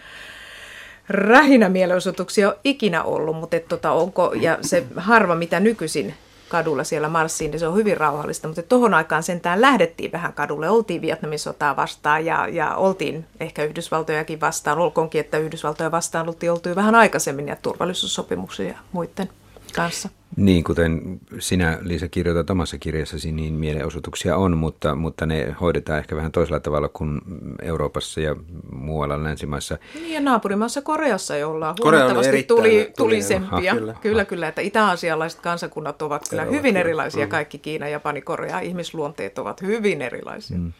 rähinä mielenosoituksia on ikinä ollut, mutta tota, onko, ja se harva mitä nykyisin kadulla siellä marssiin, niin se on hyvin rauhallista, mutta tuohon aikaan sentään lähdettiin vähän kadulle, oltiin Vietnamin sotaa vastaan ja, ja oltiin ehkä Yhdysvaltojakin vastaan, olkoonkin, että Yhdysvaltoja vastaan oltiin oltu vähän aikaisemmin ja turvallisuussopimuksia ja muiden kanssa. Niin, kuten sinä Liisa kirjoitat omassa kirjassasi, niin mielenosoituksia on, mutta, mutta ne hoidetaan ehkä vähän toisella tavalla kuin Euroopassa ja muualla länsimaissa. Niin ja naapurimaassa Koreassa, jolla on huomattavasti tuli, tulisempia. Kyllä, kyllä, kyllä, että itä-asialaiset kansakunnat ovat kyllä Eroa, hyvin erilaisia. Mm. Kaikki Kiina, Japani, Korea, ihmisluonteet ovat hyvin erilaisia. Mm.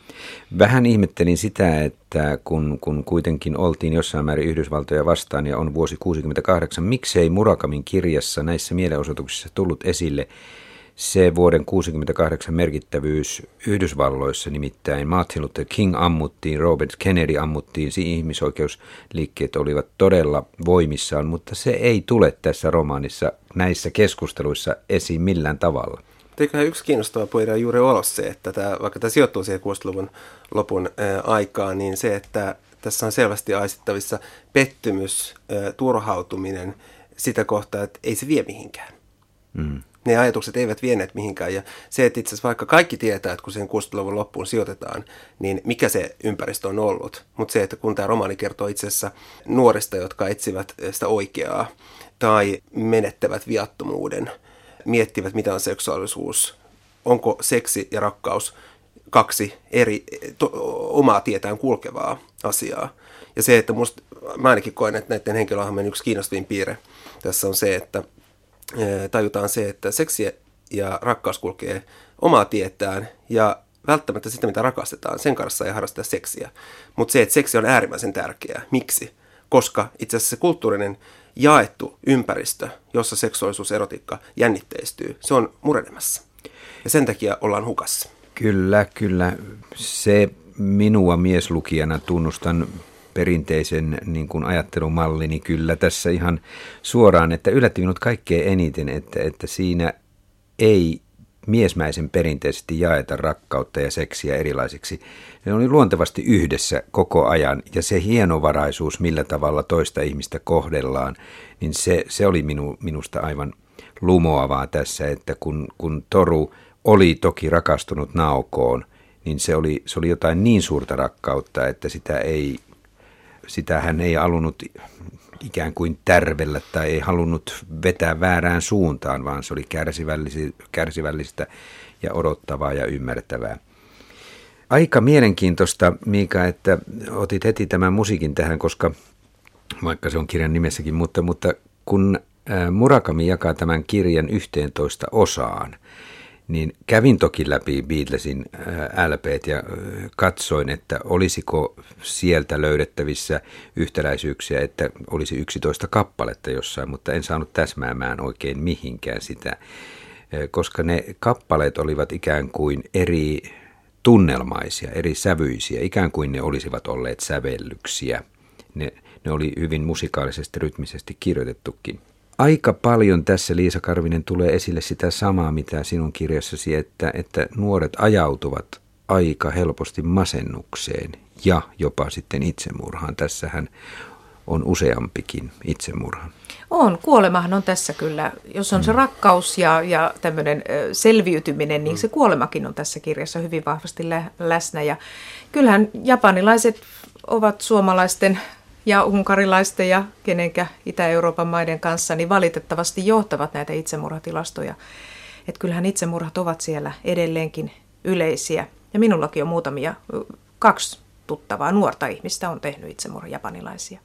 Vähän ihmettelin sitä, että kun, kun kuitenkin oltiin jossain määrin Yhdysvaltoja vastaan ja on vuosi 68, miksei Murakamin kirjassa näissä mielenosoituksissa tullut esille se vuoden 68 merkittävyys Yhdysvalloissa, nimittäin Martin Luther King ammuttiin, Robert Kennedy ammuttiin, ihmisoikeusliikkeet olivat todella voimissaan, mutta se ei tule tässä romaanissa näissä keskusteluissa esiin millään tavalla. Eiköhän yksi kiinnostava poida juuri olla se, että tämä, vaikka tämä sijoittuu siihen 60-luvun lopun aikaan, niin se, että tässä on selvästi aistittavissa pettymys, turhautuminen sitä kohtaa, että ei se vie mihinkään. Mm. Ne ajatukset eivät vieneet mihinkään. Ja se, että itse asiassa vaikka kaikki tietää, että kun sen 60-luvun loppuun sijoitetaan, niin mikä se ympäristö on ollut. Mutta se, että kun tämä romaani kertoo itse asiassa nuorista, jotka etsivät sitä oikeaa tai menettävät viattomuuden, miettivät mitä on seksuaalisuus, onko seksi ja rakkaus kaksi eri to, omaa tietään kulkevaa asiaa. Ja se, että musta, mä ainakin koen, että näiden henkilöhahmojen yksi kiinnostavin piirre tässä on se, että tajutaan se, että seksi ja rakkaus kulkee omaa tietään ja välttämättä sitä, mitä rakastetaan, sen kanssa ei harrasteta seksiä. Mutta se, että seksi on äärimmäisen tärkeää. Miksi? Koska itse asiassa se kulttuurinen jaettu ympäristö, jossa seksuaalisuus, erotiikka jännitteistyy, se on murenemassa. Ja sen takia ollaan hukassa. Kyllä, kyllä. Se minua mieslukijana tunnustan perinteisen niin kuin ajattelumallini kyllä tässä ihan suoraan, että yllätti minut kaikkein eniten, että, että siinä ei miesmäisen perinteisesti jaeta rakkautta ja seksiä erilaisiksi. Ne oli luontevasti yhdessä koko ajan ja se hienovaraisuus, millä tavalla toista ihmistä kohdellaan, niin se, se oli minu, minusta aivan lumoavaa tässä, että kun, kun Toru oli toki rakastunut Naokoon, niin se oli, se oli jotain niin suurta rakkautta, että sitä, ei, sitä hän ei halunnut ikään kuin tärvellä tai ei halunnut vetää väärään suuntaan, vaan se oli kärsivällistä ja odottavaa ja ymmärtävää. Aika mielenkiintoista, Miika, että otit heti tämän musiikin tähän, koska vaikka se on kirjan nimessäkin, mutta, mutta kun Murakami jakaa tämän kirjan 11 osaan, niin kävin toki läpi Beatlesin LPt ja katsoin, että olisiko sieltä löydettävissä yhtäläisyyksiä, että olisi 11 kappaletta jossain, mutta en saanut täsmäämään oikein mihinkään sitä, koska ne kappaleet olivat ikään kuin eri tunnelmaisia, eri sävyisiä, ikään kuin ne olisivat olleet sävellyksiä. Ne, ne oli hyvin musikaalisesti, rytmisesti kirjoitettukin. Aika paljon tässä Liisa Karvinen tulee esille sitä samaa, mitä sinun kirjassasi, että, että nuoret ajautuvat aika helposti masennukseen ja jopa sitten itsemurhaan. Tässähän on useampikin itsemurha. On, kuolemahan on tässä kyllä. Jos on se mm. rakkaus ja, ja tämmöinen selviytyminen, niin se mm. kuolemakin on tässä kirjassa hyvin vahvasti lä- läsnä. Ja kyllähän japanilaiset ovat suomalaisten ja unkarilaisten ja kenenkä Itä-Euroopan maiden kanssa, niin valitettavasti johtavat näitä itsemurhatilastoja. Että kyllähän itsemurhat ovat siellä edelleenkin yleisiä. Ja minullakin on muutamia, kaksi tuttavaa nuorta ihmistä on tehnyt itsemurha japanilaisia.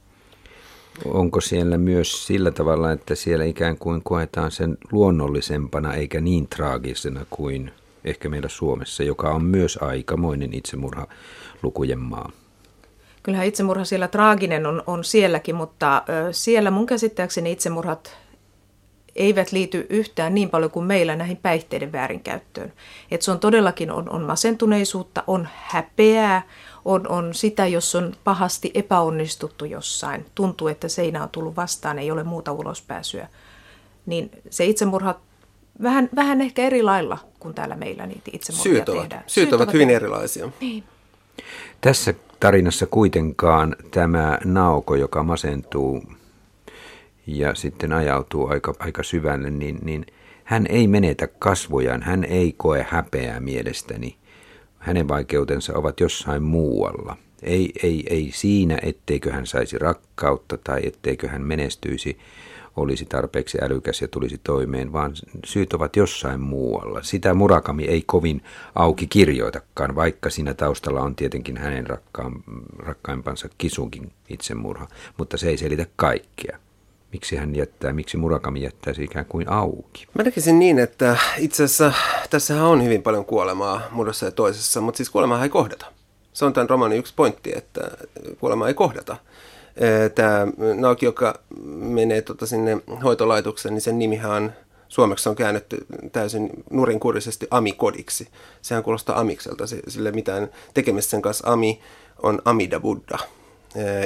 Onko siellä myös sillä tavalla, että siellä ikään kuin koetaan sen luonnollisempana eikä niin traagisena kuin ehkä meillä Suomessa, joka on myös aikamoinen itsemurha lukujen maa? Kyllähän itsemurha siellä traaginen on, on sielläkin, mutta ö, siellä mun käsittääkseni itsemurhat eivät liity yhtään niin paljon kuin meillä näihin päihteiden väärinkäyttöön. Et se on todellakin on, on masentuneisuutta, on häpeää, on, on sitä, jos on pahasti epäonnistuttu jossain. Tuntuu, että seinä on tullut vastaan, ei ole muuta ulospääsyä. Niin se itsemurha vähän, vähän ehkä eri lailla kuin täällä meillä niitä itsemurhia Syyt ovat, tehdään. Syyt, Syyt ovat hyvin erilaisia. Niin. Tässä tarinassa kuitenkaan tämä Naoko, joka masentuu ja sitten ajautuu aika, aika syvälle, niin, niin hän ei menetä kasvojaan, hän ei koe häpeää mielestäni. Hänen vaikeutensa ovat jossain muualla. Ei, ei, ei siinä, etteikö hän saisi rakkautta tai etteikö hän menestyisi olisi tarpeeksi älykäs ja tulisi toimeen, vaan syyt ovat jossain muualla. Sitä Murakami ei kovin auki kirjoitakaan, vaikka siinä taustalla on tietenkin hänen rakkaan, rakkaimpansa Kisunkin itsemurha, mutta se ei selitä kaikkea. Miksi hän jättää, miksi Murakami jättää se ikään kuin auki? Mä näkisin niin, että itse asiassa tässähän on hyvin paljon kuolemaa muodossa ja toisessa, mutta siis kuolemaa ei kohdata. Se on tämän romanin yksi pointti, että kuolemaa ei kohdata tämä Naoki, joka menee tota sinne hoitolaitokseen, niin sen nimihän suomeksi on käännetty täysin nurinkurisesti Ami-kodiksi. Sehän kuulostaa Amikselta, sille mitään tekemistä sen kanssa. Ami on Amida Buddha.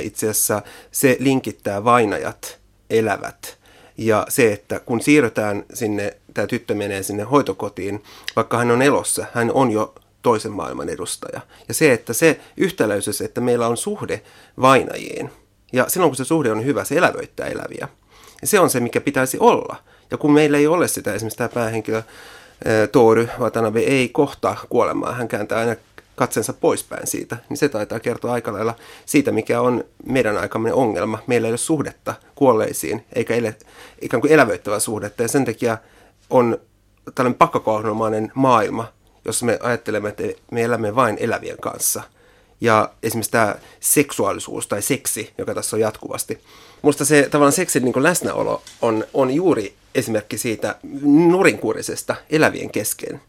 Itse asiassa se linkittää vainajat, elävät. Ja se, että kun siirrytään sinne, tämä tyttö menee sinne hoitokotiin, vaikka hän on elossa, hän on jo toisen maailman edustaja. Ja se, että se yhtäläisyys, että meillä on suhde vainajiin, ja silloin kun se suhde on hyvä, se elävöittää eläviä. Ja se on se, mikä pitäisi olla. Ja kun meillä ei ole sitä, esimerkiksi tämä päähenkilö Tory Watanabe ei kohtaa kuolemaa, hän kääntää aina katsensa poispäin siitä, niin se taitaa kertoa aika lailla siitä, mikä on meidän aikamme ongelma. Meillä ei ole suhdetta kuolleisiin, eikä ele, ikään kuin elävöittävää suhdetta, ja sen takia on tällainen pakkokohdelmainen maailma, jossa me ajattelemme, että me elämme vain elävien kanssa – ja esimerkiksi tämä seksuaalisuus tai seksi, joka tässä on jatkuvasti. Musta se tavallaan seksin niin läsnäolo on, on juuri esimerkki siitä nurinkurisesta elävien kesken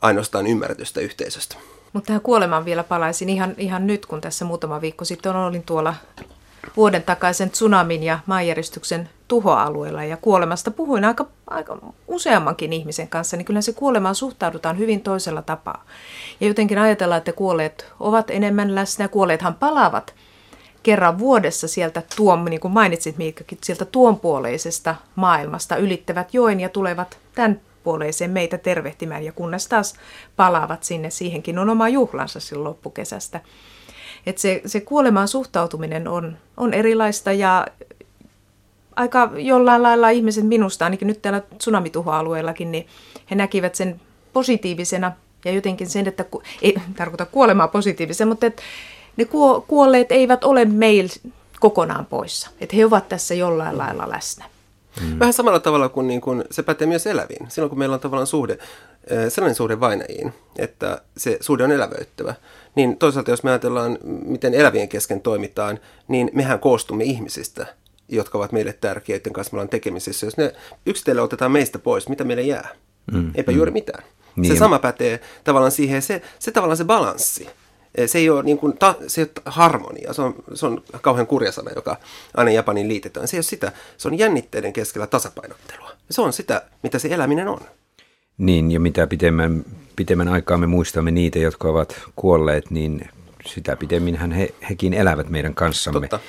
ainoastaan ymmärretystä yhteisöstä. Mutta tähän kuolemaan vielä palaisin ihan, ihan nyt, kun tässä muutama viikko sitten olin tuolla vuoden takaisen tsunamin ja maanjäristyksen tuhoalueella ja kuolemasta puhuin aika, aika useammankin ihmisen kanssa, niin kyllä se kuolemaan suhtaudutaan hyvin toisella tapaa. Ja jotenkin ajatellaan, että kuolleet ovat enemmän läsnä. Kuolleethan palaavat kerran vuodessa sieltä tuon, niin kuin mainitsit Miikkakin, sieltä tuonpuoleisesta maailmasta ylittävät joen ja tulevat tämän puoleiseen meitä tervehtimään ja kunnes taas palaavat sinne, siihenkin on oma juhlansa silloin loppukesästä. Että se, se kuolemaan suhtautuminen on, on erilaista ja aika jollain lailla ihmiset minusta, ainakin nyt täällä tsunamituhoalueellakin, niin he näkivät sen positiivisena ja jotenkin sen, että ei tarkoita kuolemaa positiivisena, mutta että ne kuolleet eivät ole meillä kokonaan poissa. Että he ovat tässä jollain lailla läsnä. Mm. Vähän samalla tavalla kuin, niin kuin se pätee myös eläviin. Silloin kun meillä on tavallaan suhde, sellainen suhde vainajiin, että se suhde on elävöittävä, niin toisaalta jos me ajatellaan, miten elävien kesken toimitaan, niin mehän koostumme ihmisistä, jotka ovat meille tärkeitä, kanssa me ollaan tekemisissä. Jos ne yksitellen otetaan meistä pois, mitä meille jää? Mm. Eipä mm. juuri mitään. Niin. Se sama pätee tavallaan siihen, se, se tavallaan se balanssi. Se ei ole, niin kuin, ta, se ei ole harmonia, se on, se on kauhean kurja sana, joka aina Japanin liitetään. Se ei ole sitä, se on jännitteiden keskellä tasapainottelua. Se on sitä, mitä se eläminen on. Niin, ja mitä pitemmän, pitemmän aikaa me muistamme niitä, jotka ovat kuolleet, niin sitä pidemminhän he, hekin elävät meidän kanssamme. Totta.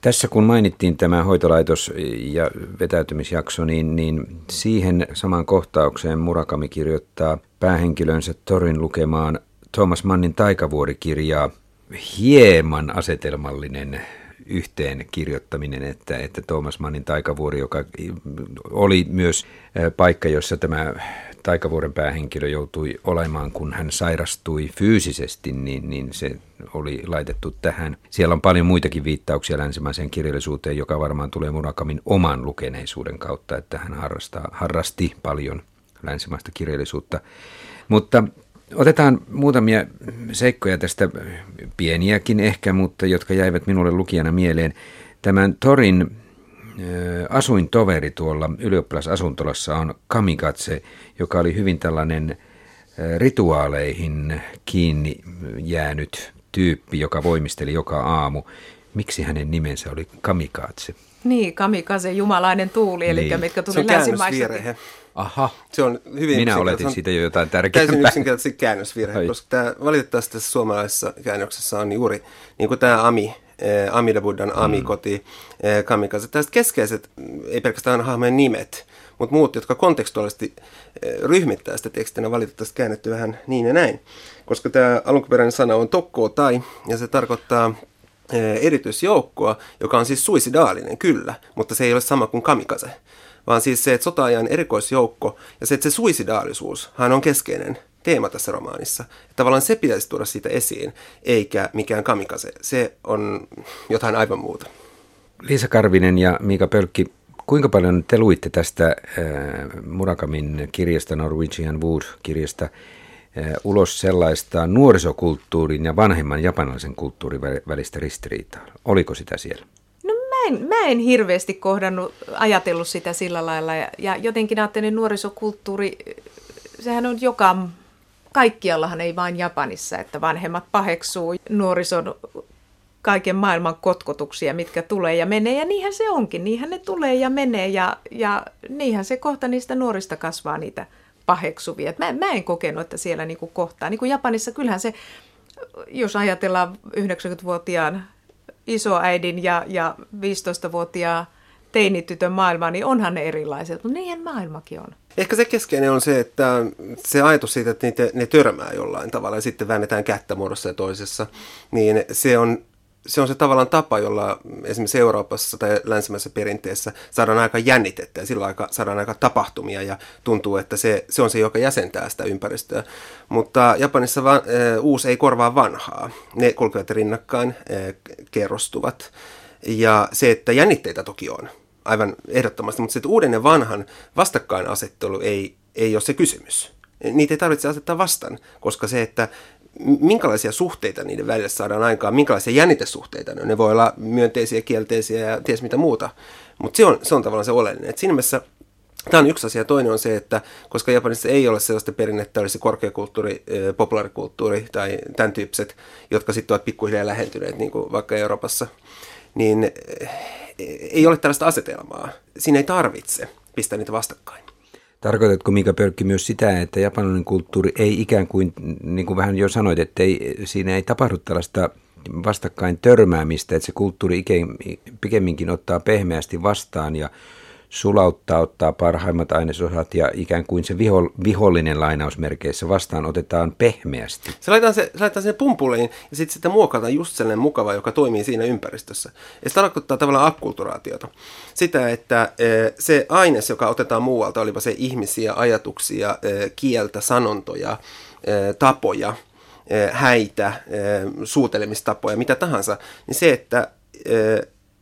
Tässä kun mainittiin tämä hoitolaitos ja vetäytymisjakso, niin, niin siihen samaan kohtaukseen Murakami kirjoittaa päähenkilönsä Torin lukemaan Thomas Mannin taikavuorikirjaa hieman asetelmallinen yhteen kirjoittaminen, että, että Thomas Mannin taikavuori, joka oli myös paikka, jossa tämä taikavuoren päähenkilö joutui olemaan, kun hän sairastui fyysisesti, niin, niin se oli laitettu tähän. Siellä on paljon muitakin viittauksia länsimaiseen kirjallisuuteen, joka varmaan tulee Murakamin oman lukeneisuuden kautta, että hän harrastaa, harrasti paljon länsimaista kirjallisuutta. Mutta Otetaan muutamia seikkoja tästä, pieniäkin ehkä, mutta jotka jäivät minulle lukijana mieleen. Tämän Torin asuintoveri tuolla ylioppilasasuntolassa on Kamikatse, joka oli hyvin tällainen rituaaleihin kiinni jäänyt tyyppi, joka voimisteli joka aamu. Miksi hänen nimensä oli Kamikatse? Niin, Kamikaze, jumalainen tuuli, eli niin. mitkä tuli länsimaista. Aha, se on hyvin Minä oletin siitä jo jotain tärkeää. Täysin yksinkertaisesti käännösvirhe, Ai. koska tämä, valitettavasti tässä suomalaisessa käännöksessä on juuri niin kuin tämä Ami, eh, Amida Buddhan Ami-koti, mm. eh, Kamikaze. Tästä keskeiset, ei pelkästään hahmojen nimet, mutta muut, jotka kontekstuaalisesti eh, ryhmittää sitä tekstinä, valitettavasti käännetty vähän niin ja näin. Koska tämä alunperäinen sana on tokko tai, ja se tarkoittaa erityisjoukkoa, joka on siis suisidaalinen, kyllä, mutta se ei ole sama kuin kamikaze vaan siis se, että sota-ajan erikoisjoukko ja se, että se suisidaalisuus hän on keskeinen teema tässä romaanissa. Että tavallaan se pitäisi tuoda siitä esiin, eikä mikään kamikaze. Se on jotain aivan muuta. Liisa Karvinen ja Miika Pölkki, kuinka paljon te luitte tästä äh, Murakamin kirjasta, Norwegian Wood-kirjasta, äh, ulos sellaista nuorisokulttuurin ja vanhemman japanilaisen kulttuurin välistä ristiriitaa? Oliko sitä siellä? en, mä en hirveästi kohdannut, ajatellut sitä sillä lailla. Ja, ja jotenkin ajattelin, nuorisokulttuuri, sehän on joka, kaikkiallahan ei vain Japanissa, että vanhemmat paheksuu nuorison kaiken maailman kotkotuksia, mitkä tulee ja menee. Ja niinhän se onkin, niinhän ne tulee ja menee ja, ja niinhän se kohta niistä nuorista kasvaa niitä paheksuvia. Mä, mä en kokenut, että siellä niinku kohtaa. Niin kuin Japanissa, kyllähän se, jos ajatellaan 90-vuotiaan isoäidin ja, ja 15-vuotiaan teinitytön maailma, niin onhan ne erilaiset, mutta niinhän maailmakin on. Ehkä se keskeinen on se, että se ajatus siitä, että niitä, ne törmää jollain tavalla ja sitten väännetään kättä muodossa ja toisessa, niin se on se on se tavallaan tapa, jolla esimerkiksi Euroopassa tai länsimäisessä perinteessä saadaan aika jännitettä ja silloin aika, saadaan aika tapahtumia ja tuntuu, että se, se on se, joka jäsentää sitä ympäristöä. Mutta Japanissa va, e, uusi ei korvaa vanhaa. Ne kulkevat rinnakkain, e, kerrostuvat. Ja se, että jännitteitä toki on, aivan ehdottomasti, mutta että uuden ja vanhan vastakkainasettelu ei, ei ole se kysymys. Niitä ei tarvitse asettaa vastaan, koska se, että minkälaisia suhteita niiden välillä saadaan aikaan, minkälaisia jännitesuhteita ne on. Ne voi olla myönteisiä, kielteisiä ja ties mitä muuta. Mutta se on, se on tavallaan se oleellinen. Et siinä mielessä Tämä on yksi asia. Toinen on se, että koska Japanissa ei ole sellaista perinnettä, olisi korkeakulttuuri, populaarikulttuuri tai tämän tyyppiset, jotka sitten ovat pikkuhiljaa lähentyneet, niin kuin vaikka Euroopassa, niin ei ole tällaista asetelmaa. Siinä ei tarvitse pistää niitä vastakkain. Tarkoitatko Mika Pörkki myös sitä, että japanilainen kulttuuri ei ikään kuin, niin kuin vähän jo sanoit, että ei, siinä ei tapahdu tällaista vastakkain törmäämistä, että se kulttuuri ikään, pikemminkin ottaa pehmeästi vastaan ja sulauttaa, ottaa parhaimmat ainesosat ja ikään kuin se viho, vihollinen lainausmerkeissä vastaan otetaan pehmeästi. Se laitetaan, se, se laitetaan sinne pumpuliin ja sitten sitä muokataan just sellainen mukava, joka toimii siinä ympäristössä. Ja se tarkoittaa tavallaan akkulturaatiota. Sitä, että e, se aines, joka otetaan muualta, olipa se ihmisiä, ajatuksia, e, kieltä, sanontoja, e, tapoja, häitä, suutelemistapoja, mitä tahansa, niin se, että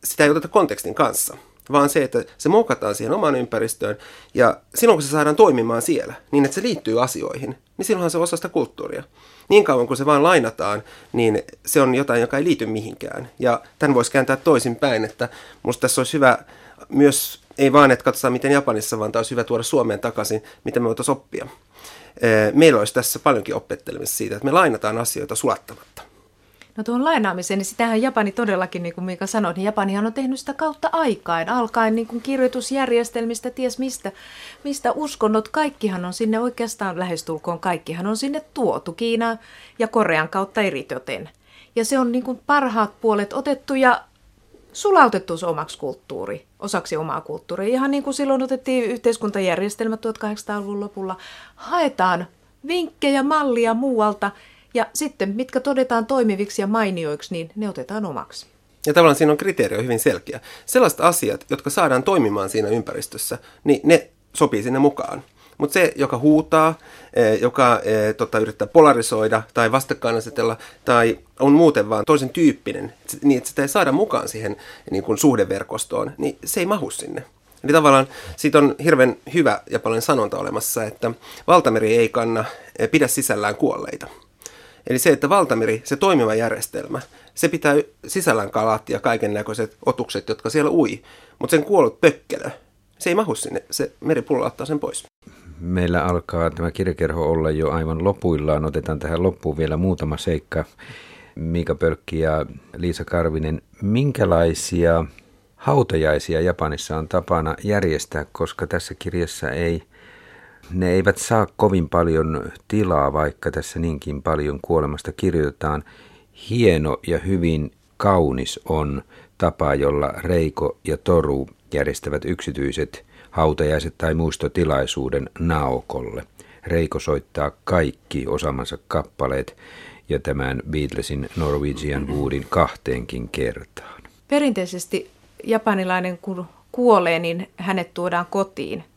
sitä ei oteta kontekstin kanssa, vaan se, että se muokataan siihen omaan ympäristöön ja silloin kun se saadaan toimimaan siellä, niin että se liittyy asioihin, niin silloinhan se on osa sitä kulttuuria. Niin kauan kun se vaan lainataan, niin se on jotain, joka ei liity mihinkään. Ja tämän voisi kääntää toisinpäin, että musta tässä olisi hyvä myös, ei vaan, että katsotaan miten Japanissa, vaan olisi hyvä tuoda Suomeen takaisin, mitä me voitaisiin oppia. Meillä olisi tässä paljonkin opettelemista siitä, että me lainataan asioita sulattamatta. No tuon lainaamiseen, niin sitähän Japani todellakin, niin kuin Mika sanoi, niin Japanihan on tehnyt sitä kautta aikaan, alkaen niin kuin kirjoitusjärjestelmistä, ties mistä, mistä uskonnot, kaikkihan on sinne oikeastaan lähestulkoon, kaikkihan on sinne tuotu Kiinaan ja Korean kautta eritoten. Ja se on niin kuin parhaat puolet otettu ja sulautettu se omaksi kulttuuri, osaksi omaa kulttuuria. Ihan niin kuin silloin otettiin yhteiskuntajärjestelmä 1800-luvun lopulla, haetaan vinkkejä, mallia muualta – ja sitten, mitkä todetaan toimiviksi ja mainioiksi, niin ne otetaan omaksi. Ja tavallaan siinä on kriteeri hyvin selkeä. Sellaiset asiat, jotka saadaan toimimaan siinä ympäristössä, niin ne sopii sinne mukaan. Mutta se, joka huutaa, e, joka e, tota, yrittää polarisoida tai vastakkainasetella tai on muuten vaan toisen tyyppinen, niin että sitä ei saada mukaan siihen niin kuin suhdeverkostoon, niin se ei mahu sinne. Eli tavallaan siitä on hirveän hyvä ja paljon sanonta olemassa, että valtameri ei kanna e, pidä sisällään kuolleita. Eli se, että valtameri, se toimiva järjestelmä, se pitää sisällään kalat ja kaiken näköiset otukset, jotka siellä ui. Mutta sen kuollut pökkelö, se ei mahu sinne, se meripullo ottaa sen pois. Meillä alkaa tämä kirjakerho olla jo aivan lopuillaan. Otetaan tähän loppuun vielä muutama seikka. Miika Pölkki ja Liisa Karvinen, minkälaisia hautajaisia Japanissa on tapana järjestää, koska tässä kirjassa ei – ne eivät saa kovin paljon tilaa, vaikka tässä niinkin paljon kuolemasta kirjoitetaan. Hieno ja hyvin kaunis on tapa, jolla Reiko ja Toru järjestävät yksityiset hautajaiset tai muistotilaisuuden Naokolle. Reiko soittaa kaikki osaamansa kappaleet ja tämän Beatlesin Norwegian Woodin kahteenkin kertaan. Perinteisesti japanilainen kun kuolee, niin hänet tuodaan kotiin –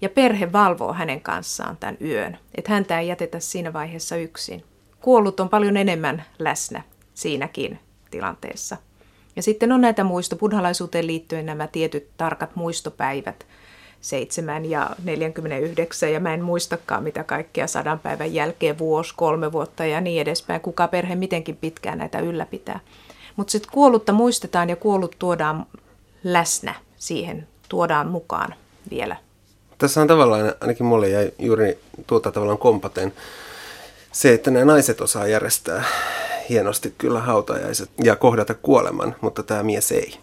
ja perhe valvoo hänen kanssaan tämän yön, että häntä ei jätetä siinä vaiheessa yksin. Kuollut on paljon enemmän läsnä siinäkin tilanteessa. Ja sitten on näitä muisto, buddhalaisuuteen liittyen nämä tietyt tarkat muistopäivät, 7 ja 49 ja mä en muistakaan mitä kaikkea sadan päivän jälkeen, vuosi, kolme vuotta ja niin edespäin. Kuka perhe mitenkin pitkään näitä ylläpitää. Mutta sitten kuollutta muistetaan ja kuollut tuodaan läsnä siihen, tuodaan mukaan vielä tässä on tavallaan, ainakin mulle jäi juuri tuota tavallaan kompaten, se, että nämä naiset osaa järjestää hienosti kyllä hautajaiset ja kohdata kuoleman, mutta tämä mies ei.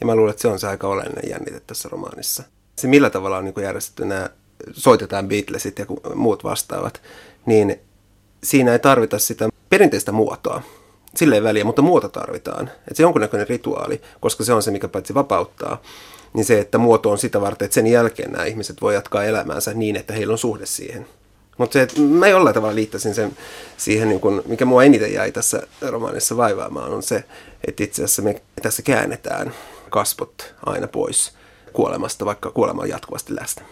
Ja mä luulen, että se on se aika oleellinen jännite tässä romaanissa. Se millä tavalla on niin järjestetty nämä, soitetaan Beatlesit ja muut vastaavat, niin siinä ei tarvita sitä perinteistä muotoa. Sille ei väliä, mutta muoto tarvitaan. Että se on jonkunnäköinen rituaali, koska se on se, mikä paitsi vapauttaa, niin se, että muoto on sitä varten, että sen jälkeen nämä ihmiset voi jatkaa elämäänsä niin, että heillä on suhde siihen. Mutta se, että mä jollain tavalla liittäisin sen siihen, niin kun, mikä mua eniten jäi tässä romaanissa vaivaamaan, on se, että itse asiassa me tässä käännetään kasvot aina pois kuolemasta, vaikka kuolema on jatkuvasti läsnä.